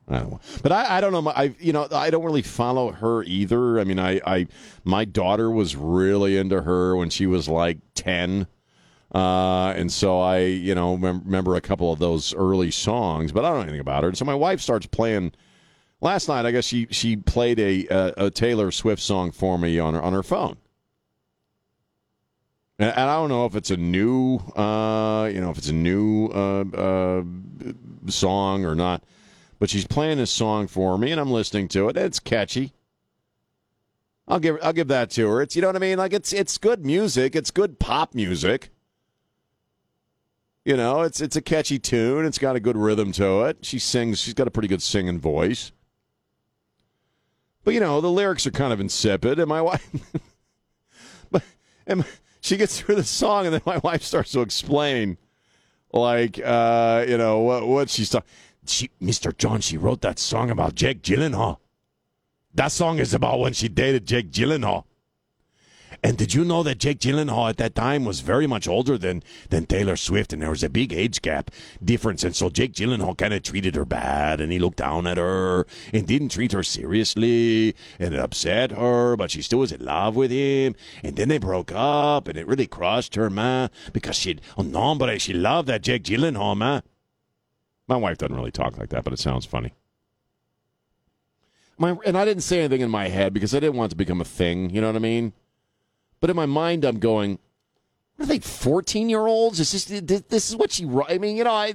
I don't want, but I, I don't know. I you know I don't really follow her either. I mean, I, I my daughter was really into her when she was like ten, uh, and so I you know mem- remember a couple of those early songs, but I don't know anything about her. And so my wife starts playing. Last night, I guess she she played a a, a Taylor Swift song for me on her on her phone. And, and I don't know if it's a new, uh, you know, if it's a new uh, uh, song or not. But she's playing this song for me, and I'm listening to it. It's catchy. I'll give I'll give that to her. It's you know what I mean. Like it's it's good music. It's good pop music. You know, it's it's a catchy tune. It's got a good rhythm to it. She sings. She's got a pretty good singing voice. But you know, the lyrics are kind of insipid, and my <laughs> wife. but and she gets through the song, and then my wife starts to explain, like, uh, you know, what what she's talking. She, Mr. John, she wrote that song about Jake Gyllenhaal. That song is about when she dated Jake Gyllenhaal. And did you know that Jake Gyllenhaal at that time was very much older than, than Taylor Swift, and there was a big age gap difference. And so Jake Gyllenhaal kind of treated her bad, and he looked down at her and didn't treat her seriously, and it upset her, but she still was in love with him. And then they broke up, and it really crushed her, man, because she, oh no, but she loved that Jake Gyllenhaal, man. My wife doesn't really talk like that, but it sounds funny. My, and I didn't say anything in my head because I didn't want it to become a thing. You know what I mean? But in my mind, I'm going, "What are they? Fourteen year olds? Is this this is what she? I mean, you know, I.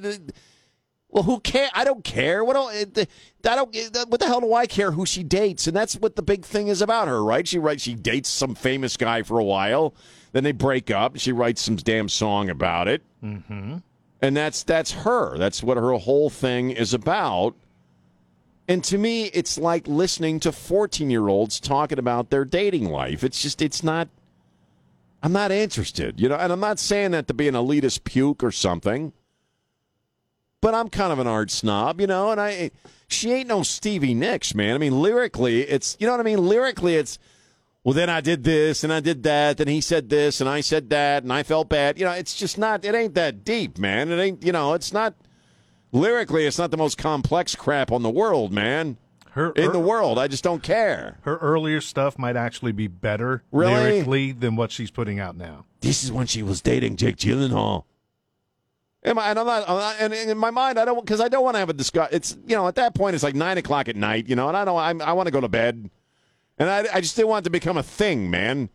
Well, who care? I don't care. What do, I don't. What the hell do I care who she dates? And that's what the big thing is about her, right? She writes. She dates some famous guy for a while, then they break up. She writes some damn song about it, Mm-hmm. and that's that's her. That's what her whole thing is about. And to me, it's like listening to 14 year olds talking about their dating life. It's just, it's not, I'm not interested, you know, and I'm not saying that to be an elitist puke or something, but I'm kind of an art snob, you know, and I, she ain't no Stevie Nicks, man. I mean, lyrically, it's, you know what I mean? Lyrically, it's, well, then I did this and I did that, then he said this and I said that and I felt bad. You know, it's just not, it ain't that deep, man. It ain't, you know, it's not, lyrically, it's not the most complex crap on the world, man. Her In her, the world, I just don't care. her earlier stuff might actually be better Really? lyrically than what she's putting out now. This is when she was dating Jake Gyllenhaal. Am I, and I'm not, I'm not- and in my mind, I don't, because I don't want to have a discuss. It's, you know, at that point, it's like nine o'clock at night, you know, and I don't, I'm, I want to go to bed. And I, I just didn't want it to become a thing, man.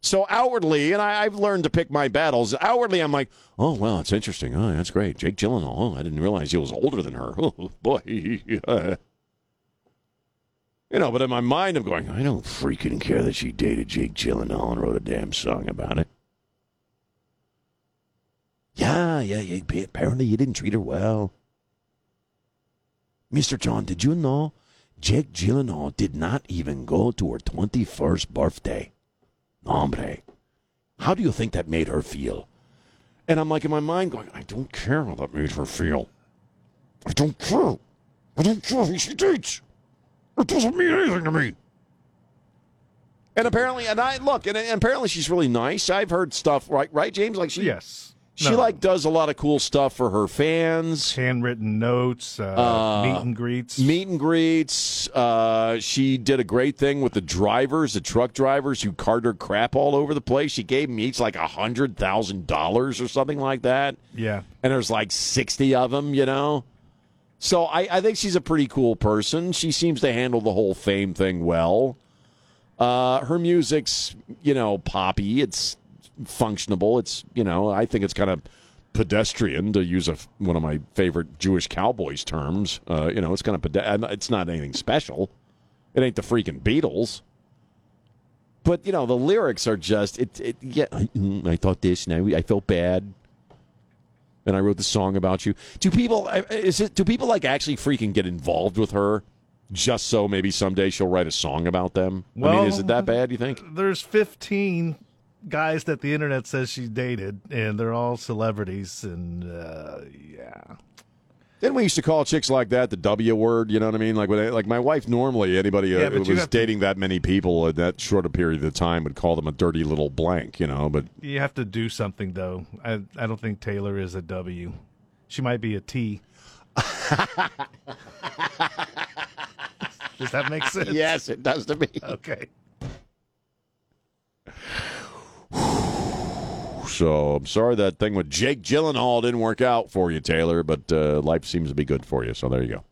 So outwardly, and I, I've learned to pick my battles. Outwardly, I'm like, oh well, it's interesting. Oh, that's great, Jake Gyllenhaal. Oh, I didn't realize he was older than her. <laughs> Oh boy, <laughs> you know. But in my mind, I'm going, I don't freaking care that she dated Jake Gyllenhaal and wrote a damn song about it. Yeah, yeah, yeah. Apparently, you didn't treat her well. Mr. John, did you know Jake Gyllenhaal did not even go to her 21st birthday? Hombre, how do you think that made her feel? And I'm like in my mind going, I don't care how that made her feel. I don't care. I don't care who she dates. It doesn't mean anything to me. And apparently, and I look, and, and apparently she's really nice. I've heard stuff, right? Right, James? Like she, Yes. she No. like does a lot of cool stuff for her fans. handwritten notes, uh, Uh, meet and greets. meet and greets. Uh, she did a great thing with the drivers, the truck drivers who cart her crap all over the place. She gave them each like a hundred thousand dollars or something like that, yeah. and there's like sixty of them, you know. So I, I think she's a pretty cool person. She seems to handle the whole fame thing well. Uh, her music's you know poppy. It's functionable. It's you know I think it's kind of pedestrian to use a, one of my favorite Jewish cowboys terms. Uh, you know, it's kind of pede- it's not anything special. It ain't the freaking Beatles. But you know, the lyrics are just it. it yeah, I, mm, I thought this, and I, I felt bad, and I wrote the song about you. Do people is it? Do people like actually freaking get involved with her? Just so maybe someday she'll write a song about them. I mean, is it that bad? You think? There's 15 guys that the internet says she dated, and they're all celebrities. And uh, yeah, Then we used to call chicks like that the W word. You know what I mean? Like when like my wife normally anybody uh, Yeah, who was have to- dating that many people in that short a period of time would call them a dirty little blank. You know, but you have to do something though. I I don't think Taylor is a W. She might be a T. <laughs> Does that make <laughs> sense? yes, it does to me. Okay. So I'm sorry that thing with Jake Gyllenhaal didn't work out for you, Taylor. But uh, life seems to be good for you. So there you go.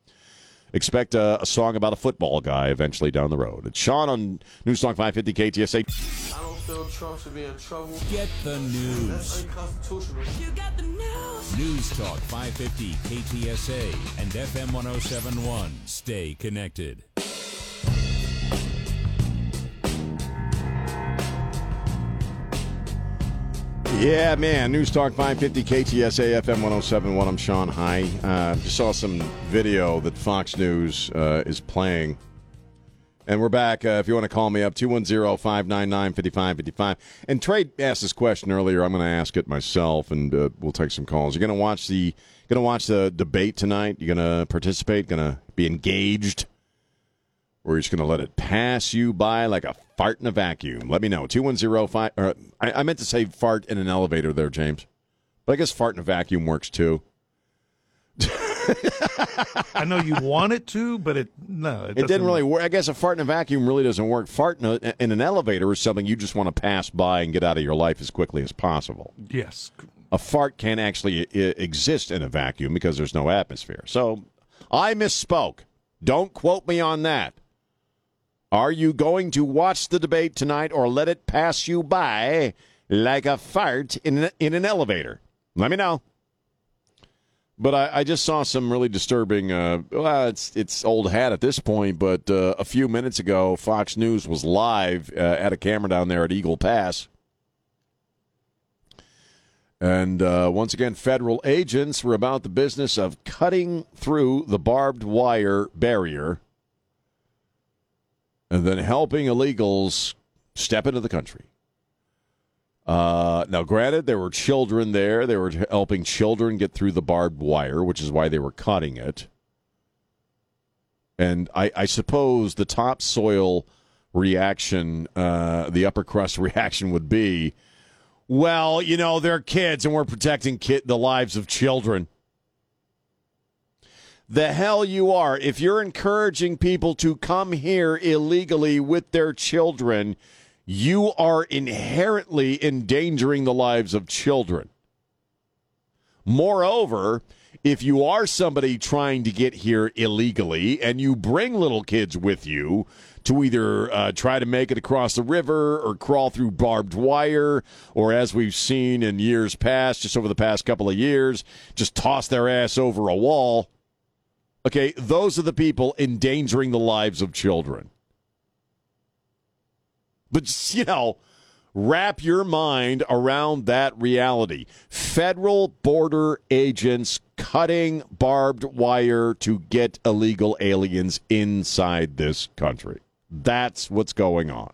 Expect uh, a song about a football guy eventually down the road. It's Sean on News Talk 550 KTSA. I don't feel Trump should be in trouble. Get the news. That's unconstitutional. You got the news. News Talk 550 KTSA and FM 1071. Stay connected. Yeah, man. News Talk 550 KTSA FM 1071. I'm Sean High. Uh, just saw some video that Fox News uh, is playing. And we're back. Uh, if you want to call me up, 210 599 5555. And Trey asked this question earlier. I'm going to ask it myself, and uh, we'll take some calls. You're going to watch the going to watch the debate tonight? You're going to participate? Going to be engaged? Or you're just going to let it pass you by like a fart in a vacuum? Let me know. 2105. Or, I, I meant to say fart in an elevator there, James. But I guess fart in a vacuum works too. <laughs> I know you want it to, but it no, it, It didn't really work. I guess a fart in a vacuum really doesn't work. Fart in, a, in an elevator is something you just want to pass by and get out of your life as quickly as possible. Yes, A fart can't actually I- exist in a vacuum because there's no atmosphere. So I misspoke. Don't quote me on that. Are you going to watch the debate tonight or let it pass you by like a fart in in an elevator? Let me know. But I, I just saw some really disturbing. Uh, well, it's it's old hat at this point, but uh, a few minutes ago, Fox News was live uh, at a camera down there at Eagle Pass. And uh, once again, federal agents were about the business of cutting through the barbed wire barrier and then helping illegals step into the country. Uh, now, granted, there were children there. They were helping children get through the barbed wire, which is why they were cutting it. And I, I suppose the topsoil reaction, uh, the upper crust <laughs> reaction would be, well, you know, they're kids and we're protecting the lives of children. The hell you are. If you're encouraging people to come here illegally with their children, you are inherently endangering the lives of children. Moreover, if you are somebody trying to get here illegally and you bring little kids with you to either uh, try to make it across the river or crawl through barbed wire, or as we've seen in years past, just over the past couple of years, just toss their ass over a wall. Okay, those are the people endangering the lives of children. But, you know, Wrap your mind around that reality. Federal border agents cutting barbed wire to get illegal aliens inside this country. That's what's going on.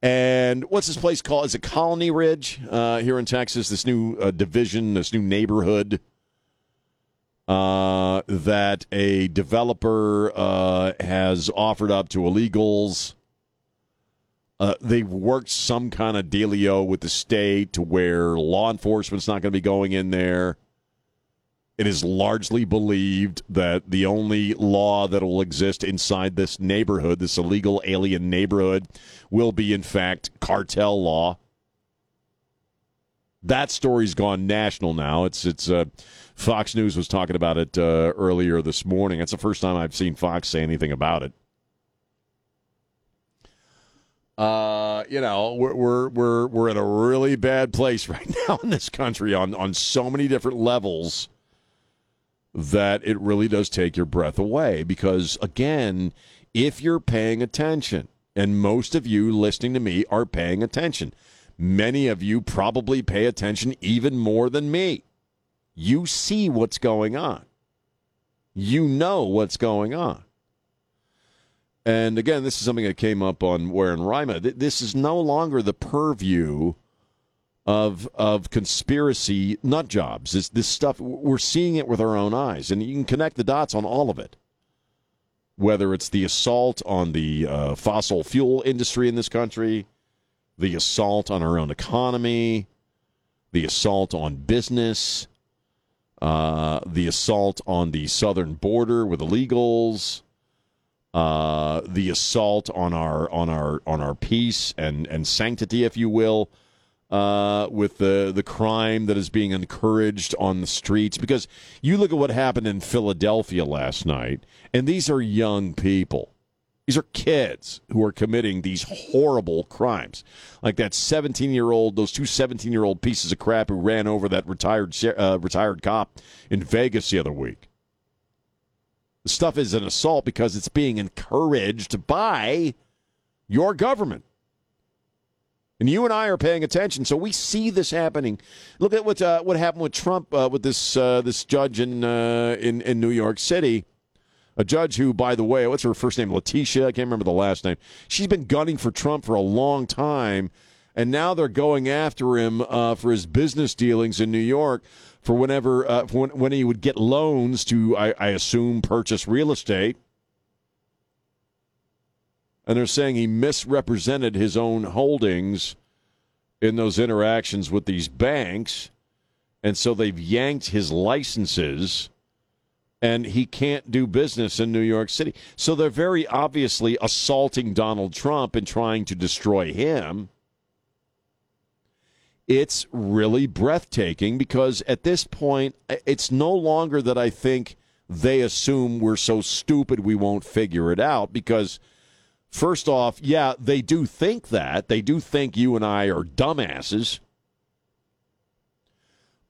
And what's this place called? Is it Colony Ridge uh, here in Texas? This new uh, division, this new neighborhood uh, that a developer uh, has offered up to illegals. Uh, they've worked some kind of dealio with the state to where law enforcement's not going to be going in there. It is largely believed that the only law that will exist inside this neighborhood, this illegal alien neighborhood, will be, in fact, cartel law. That story's gone national now. It's it's uh, Fox News was talking about it uh, earlier this morning. It's the first time I've seen Fox say anything about it. Uh, you know, we're we're we're we're in a really bad place <laughs> right now in this country on on so many different levels that it really does take your breath away because again, if you're paying attention, and most of you listening to me are paying attention, many of you probably pay attention even more than me. You see what's going on. You know what's going on. And again, this is something that came up on Ware and Rima. This is no longer the purview of of conspiracy nut jobs. This this stuff we're seeing it with our own eyes, and you can connect the dots on all of it. Whether it's the assault on the uh, fossil fuel industry in this country, the assault on our own economy, the assault on business, uh, the assault on the southern border with illegals, uh, the assault on our on our on our peace and and sanctity, if you will, uh, with the the crime that is being encouraged on the streets. Because you look at what happened in Philadelphia last night, and these are young people. These are kids who are committing these horrible crimes, like that 17 year old, those two 17 year old pieces of crap who ran over that retired uh, retired cop in Vegas the other week. The stuff is an assault because it's being encouraged by your government. And you and I are paying attention, so we see this happening. Look at what uh, what happened with Trump uh, with this uh, this judge in uh, in in New York City, a judge who, by the way, what's her first name? Letitia. I can't remember the last name. She's been gunning for Trump for a long time, and now they're going after him uh, for his business dealings in New York for whenever uh, for when, when he would get loans to, I, I assume, purchase real estate and they're saying he misrepresented his own holdings in those interactions with these banks. And so they've yanked his licenses and he can't do business in New York City. So they're very obviously assaulting Donald Trump and trying to destroy him. It's really breathtaking because at this point, it's no longer that I think they assume we're so stupid we won't figure it out because – First off, yeah, they do think that. They do think you and I are dumbasses.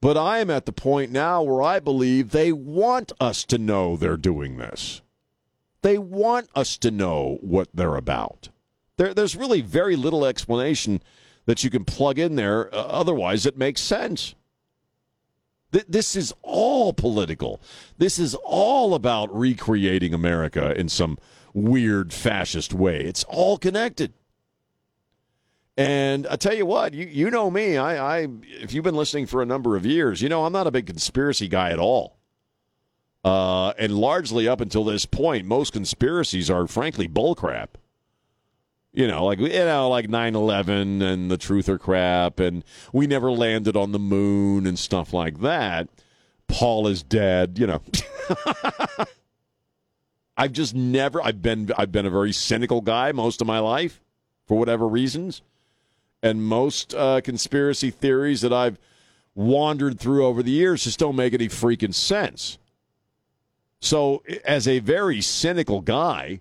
But I am at the point now where I believe they want us to know they're doing this. They want us to know what they're about. There, there's really very little explanation that you can plug in there. Uh, otherwise, it makes sense. Th- this is all political. This is all about recreating America in some weird fascist way. It's all connected. And I tell you what, you you know me. I, I if you've been listening for a number of years, you know I'm not a big conspiracy guy at all. Uh, and largely up until this point, most conspiracies are frankly bullcrap. You know, like you know, like 9/11 and the truther crap, and we never landed on the moon and stuff like that. Paul is dead. You know. <laughs> I've just never I've been I've been a very cynical guy most of my life for whatever reasons. And most uh, conspiracy theories that I've wandered through over the years just don't make any freaking sense. So, as a very cynical guy,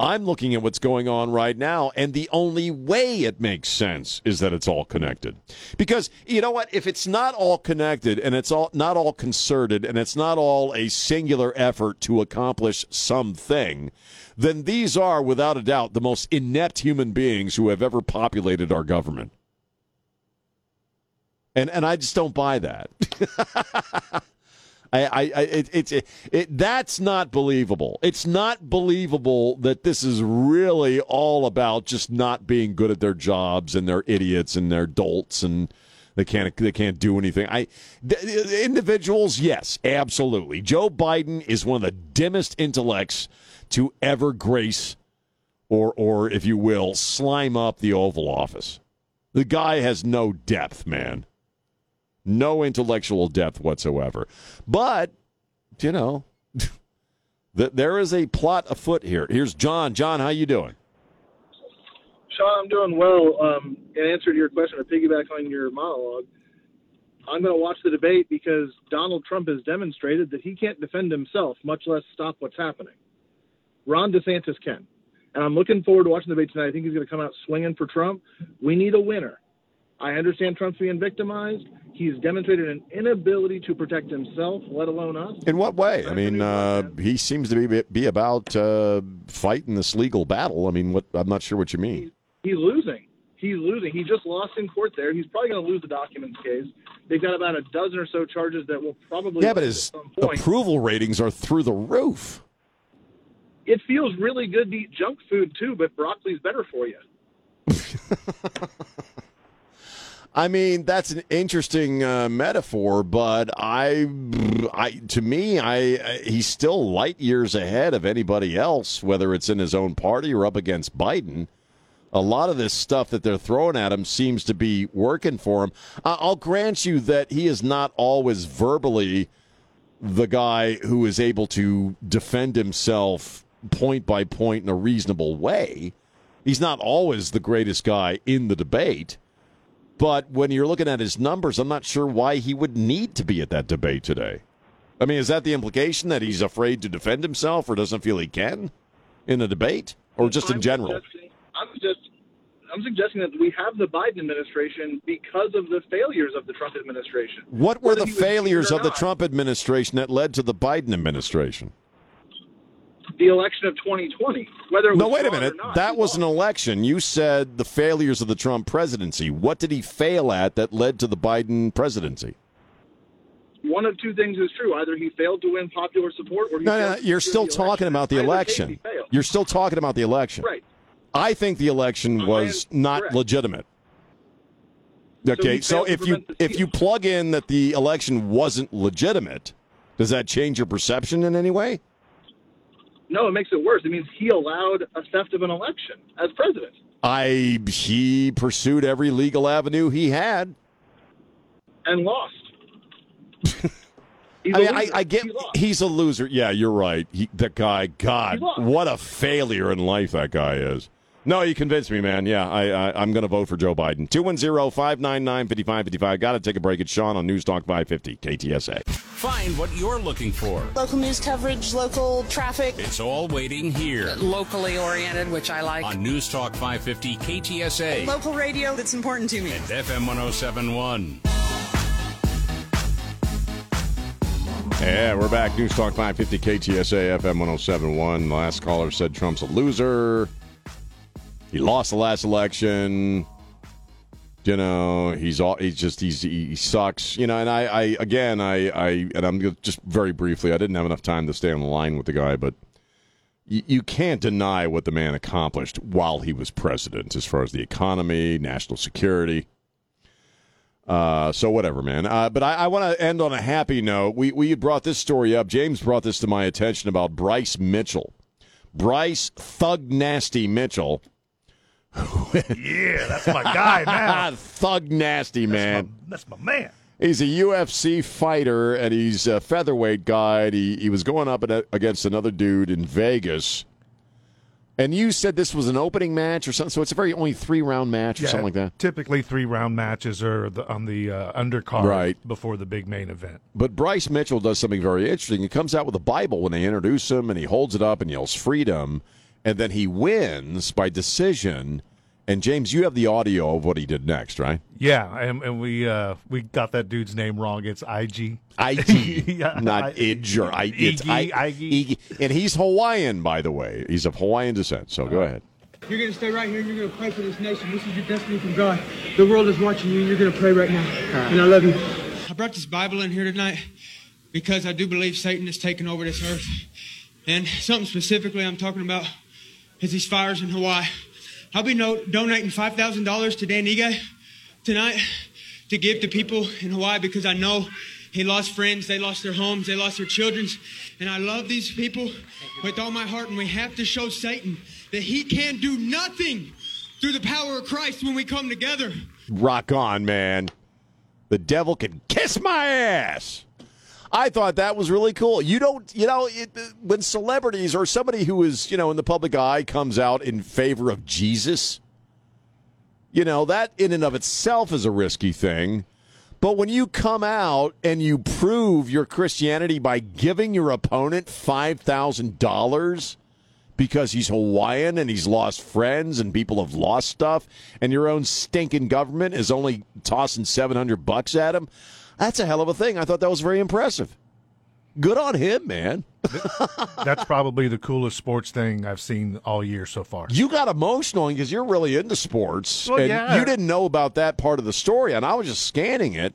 I'm looking at what's going on right now, and the only way it makes sense is that it's all connected. Because you know what? If it's not all connected and it's all not all concerted and it's not all a singular effort to accomplish something, then these are, without a doubt, the most inept human beings who have ever populated our government. And and I just don't buy that. <laughs> I, I, I it, it, it, that's not believable. It's not believable that this is really all about just not being good at their jobs and they're idiots and they're dolts and they can't they can't do anything. I the, individuals, yes, absolutely. Joe Biden is one of the dimmest intellects to ever grace or or if you will, slime up the Oval Office. The guy has no depth, man no intellectual depth whatsoever. But, you know, <laughs> there is a plot afoot here. Here's John. John, how you doing? Sean, I'm doing well. Um, in answer to your question, or piggyback on your monologue, I'm going to watch the debate because Donald Trump has demonstrated that he can't defend himself, much less stop what's happening. Ron DeSantis can. And I'm looking forward to watching the debate tonight. I think he's going to come out swinging for Trump. We need a winner. I understand Trump's being victimized. He's demonstrated an inability to protect himself, let alone us. In what way? I mean, uh, he seems to be be about uh, fighting this legal battle. I mean, what? I'm not sure what you mean. He's, he's losing. He's losing. He just lost in court there. He's probably going to lose the documents case. They've got about a dozen or so charges that will probably. Yeah, but his approval ratings are through the roof. It feels really good to eat junk food too, but broccoli's better for you. <laughs> I mean, that's an interesting uh, metaphor, but I, I, to me, I, he's still light years ahead of anybody else, whether it's in his own party or up against Biden. A lot of this stuff that they're throwing at him seems to be working for him. I'll grant you that he is not always verbally the guy who is able to defend himself point by point in a reasonable way. He's not always the greatest guy in the debate. But when you're looking at his numbers, I'm not sure why he would need to be at that debate today. I mean, is that the implication that he's afraid to defend himself or doesn't feel he can in a debate or just I'm in general? I'm just I'm suggesting that we have the Biden administration because of the failures of the Trump administration. What were Whether the failures of the Trump administration that led to the Biden administration? The election of 2020. Whether no, wait a minute, that was an election. You said the failures of the Trump presidency. What did he fail at that led to the Biden presidency? One of two things is true: either he failed to win popular support, or no, no, you're still talking about the election. You're still talking about the election. Right. I think the election was not correct. legitimate. Okay, so, so if you if you plug in that the election wasn't legitimate, does that change your perception in any way? No, it makes it worse. It means he allowed a theft of an election as president. I he pursued every legal avenue he had and lost. <laughs> I, I, I, get he he's a loser. Yeah, you're right. He, that guy, God, what a failure in life that guy is. No, you convinced me, man. Yeah, I, I, am going to vote for Joe Biden. 210 599 5555. Got to take a break. It's Sean on News Talk 550, KTSA. Find what you're looking for. Local news coverage, local traffic. It's all waiting here. Locally oriented, which I like. On News Talk 550, KTSA. Local radio that's important to me. And FM 1071. Yeah, we're back. News Talk 550 KTSA FM 1071. The last caller said Trump's a loser. He lost the last election. You know, he's all he's just he's he sucks. You know, and I, I again I, I and I'm just very briefly. I didn't have enough time to stay on the line with the guy, but you, you can't deny what the man accomplished while he was president, as far as the economy, national security. Uh, so whatever, man. Uh, but I, I want to end on a happy note. We we brought this story up. James brought this to my attention about Bryce Mitchell, Bryce Thug Nasty Mitchell yeah, that's my guy man. <laughs> Thug nasty man. That's my, that's my, man. He's a UFC fighter and he's a featherweight guy. he he was going up against another dude in Vegas. And you said this was an opening match or something, so it's a very only three round match or yeah, something like that. Typically, three round matches are the, on the uh, undercard right. before the big main event. But Bryce Mitchell does something very interesting. He comes out with a Bible when they introduce him, and he holds it up and yells "Freedom." and then he wins by decision. And James, you have the audio of what he did next, right? Yeah, and, and we uh, we got that dude's name wrong. It's IG. IG, <laughs> Yeah, not I- Idge or I. It's Iggy, I, Iggy. Iggy. And he's Hawaiian, by the way. He's of Hawaiian descent. So go ahead. You're going to stay right here and you're going to pray for this nation. This is your destiny from God. The world is watching you and you're going to pray right now. And I love you. I brought this Bible in here tonight because I do believe Satan has taken over this earth. And something specifically I'm talking about is these fires in Hawaii. I'll be no- donating $5,000 to Dan Ige tonight to give to people in Hawaii because I know he lost friends, they lost their homes, they lost their children. And I love these people with all my heart. And we have to show Satan that he can do nothing through the power of Christ when we come together. Rock on, man. The devil can kiss my ass. I thought that was really cool. You don't, you know, it, when celebrities or somebody who is, you know, in the public eye comes out in favor of Jesus, you know, that in and of itself is a risky thing. But when you come out and you prove your Christianity by giving your opponent $5,000 because he's Hawaiian and he's lost friends and people have lost stuff and your own stinking government is only tossing 700 bucks at him, that's a hell of a thing. I thought that was very impressive. Good on him, man. <laughs> That's probably the coolest sports thing I've seen all year so far. You got emotional because you're really into sports. Well, and yeah. you didn't know about that part of the story, and I was just scanning it.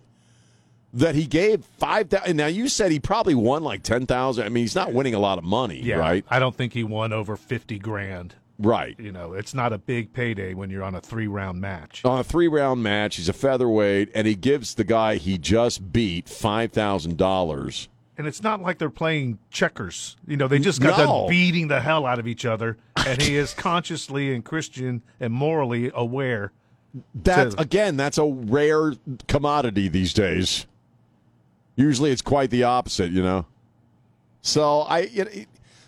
That he gave five thousand. Now you said he probably won like ten thousand. I mean, he's not winning a lot of money, Yeah, right? I don't think he won over fifty grand. Right. You know, it's not a big payday when you're on a three round match. On a three round match, he's a featherweight, and he gives the guy he just beat five thousand dollars. And it's not like they're playing checkers. You know, they just got No. done beating the hell out of each other, and he is consciously and Christian and morally aware. That's to- again, that's a rare commodity these days. Usually, it's quite the opposite, you know. So I, you know,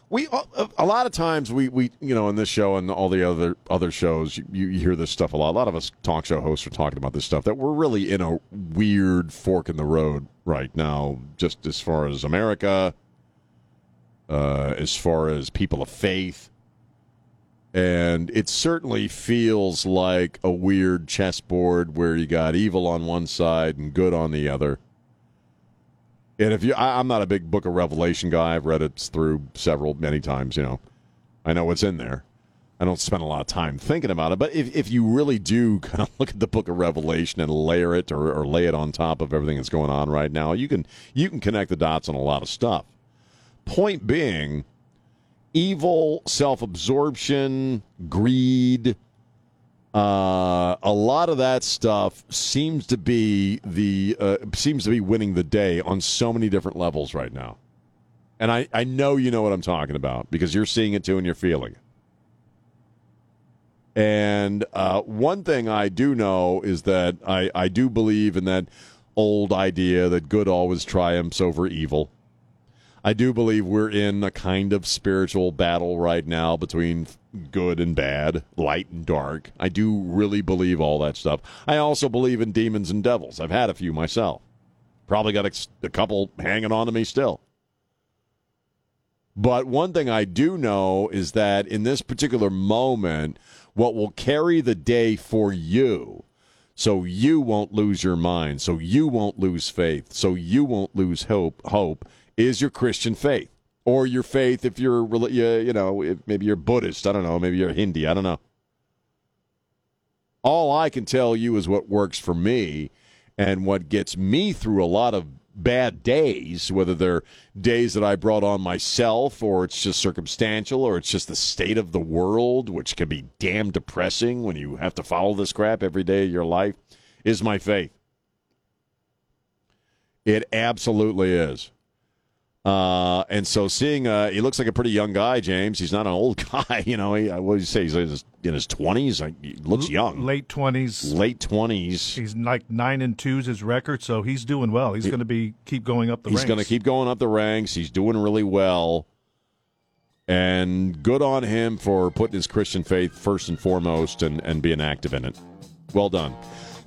we a a lot of times we we you know in this show and all the other other shows you, you hear this stuff a lot. A lot of us talk show hosts are talking about this stuff that we're really in a weird fork in the road right now, just as far as America, uh, as far as people of faith. And it certainly feels like a weird chessboard where you got evil on one side and good on the other. And if you, I, I'm not a big Book of Revelation guy. I've read it through several, many times. You know, I know what's in there. I don't spend a lot of time thinking about it. But if, if you really do <laughs> kind of look at the Book of Revelation and layer it or, or lay it on top of everything that's going on right now, you can you can connect the dots on a lot of stuff. Point being, evil, self absorption, greed, uh, a lot of that stuff seems to be the uh, seems to be winning the day on so many different levels right now. And I, I know you know what I'm talking about because you're seeing it too and you're feeling it. And uh, one thing I do know is that I, I do believe in that old idea that good always triumphs over evil. I do believe we're in a kind of spiritual battle right now between good and bad, light and dark. I do really believe all that stuff. I also believe in demons and devils. I've had a few myself. Probably got a, a couple hanging on to me still. But one thing I do know is that in this particular moment, what will carry the day for you, so you won't lose your mind, so you won't lose faith, so you won't lose hope, hope is your Christian faith or your faith if you're you know maybe you're Buddhist, I don't know, maybe you're Hindi, I don't know. All I can tell you is what works for me and what gets me through a lot of bad days, whether they're days that I brought on myself or it's just circumstantial or it's just the state of the world, which can be damn depressing when you have to follow this crap every day of your life, is my faith. It absolutely is. Uh, and so seeing, uh, he looks like a pretty young guy, James. He's not an old <laughs> guy, you know. He, uh, what did you say? He's in his- twenties. He looks young. Late twenties. Late twenties. He's like nine and two's his record, so he's doing well. He's going to be keep going up the He's ranks. going to keep going up the ranks. He's doing really well. And good on him for putting his Christian faith first and foremost and, and being active in it. Well done.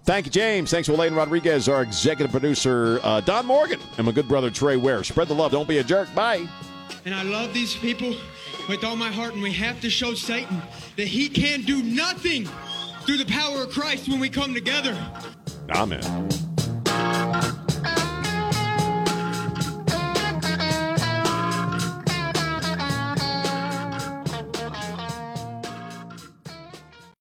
Thank you, James. Thanks to Elaine Rodriguez, our executive producer, uh, Don Morgan, and my good brother, Trey Ware. Spread the love. Don't be a jerk. Bye. And I love these people with all my heart, and we have to show Satan that he can do nothing through the power of Christ when we come together. Amen.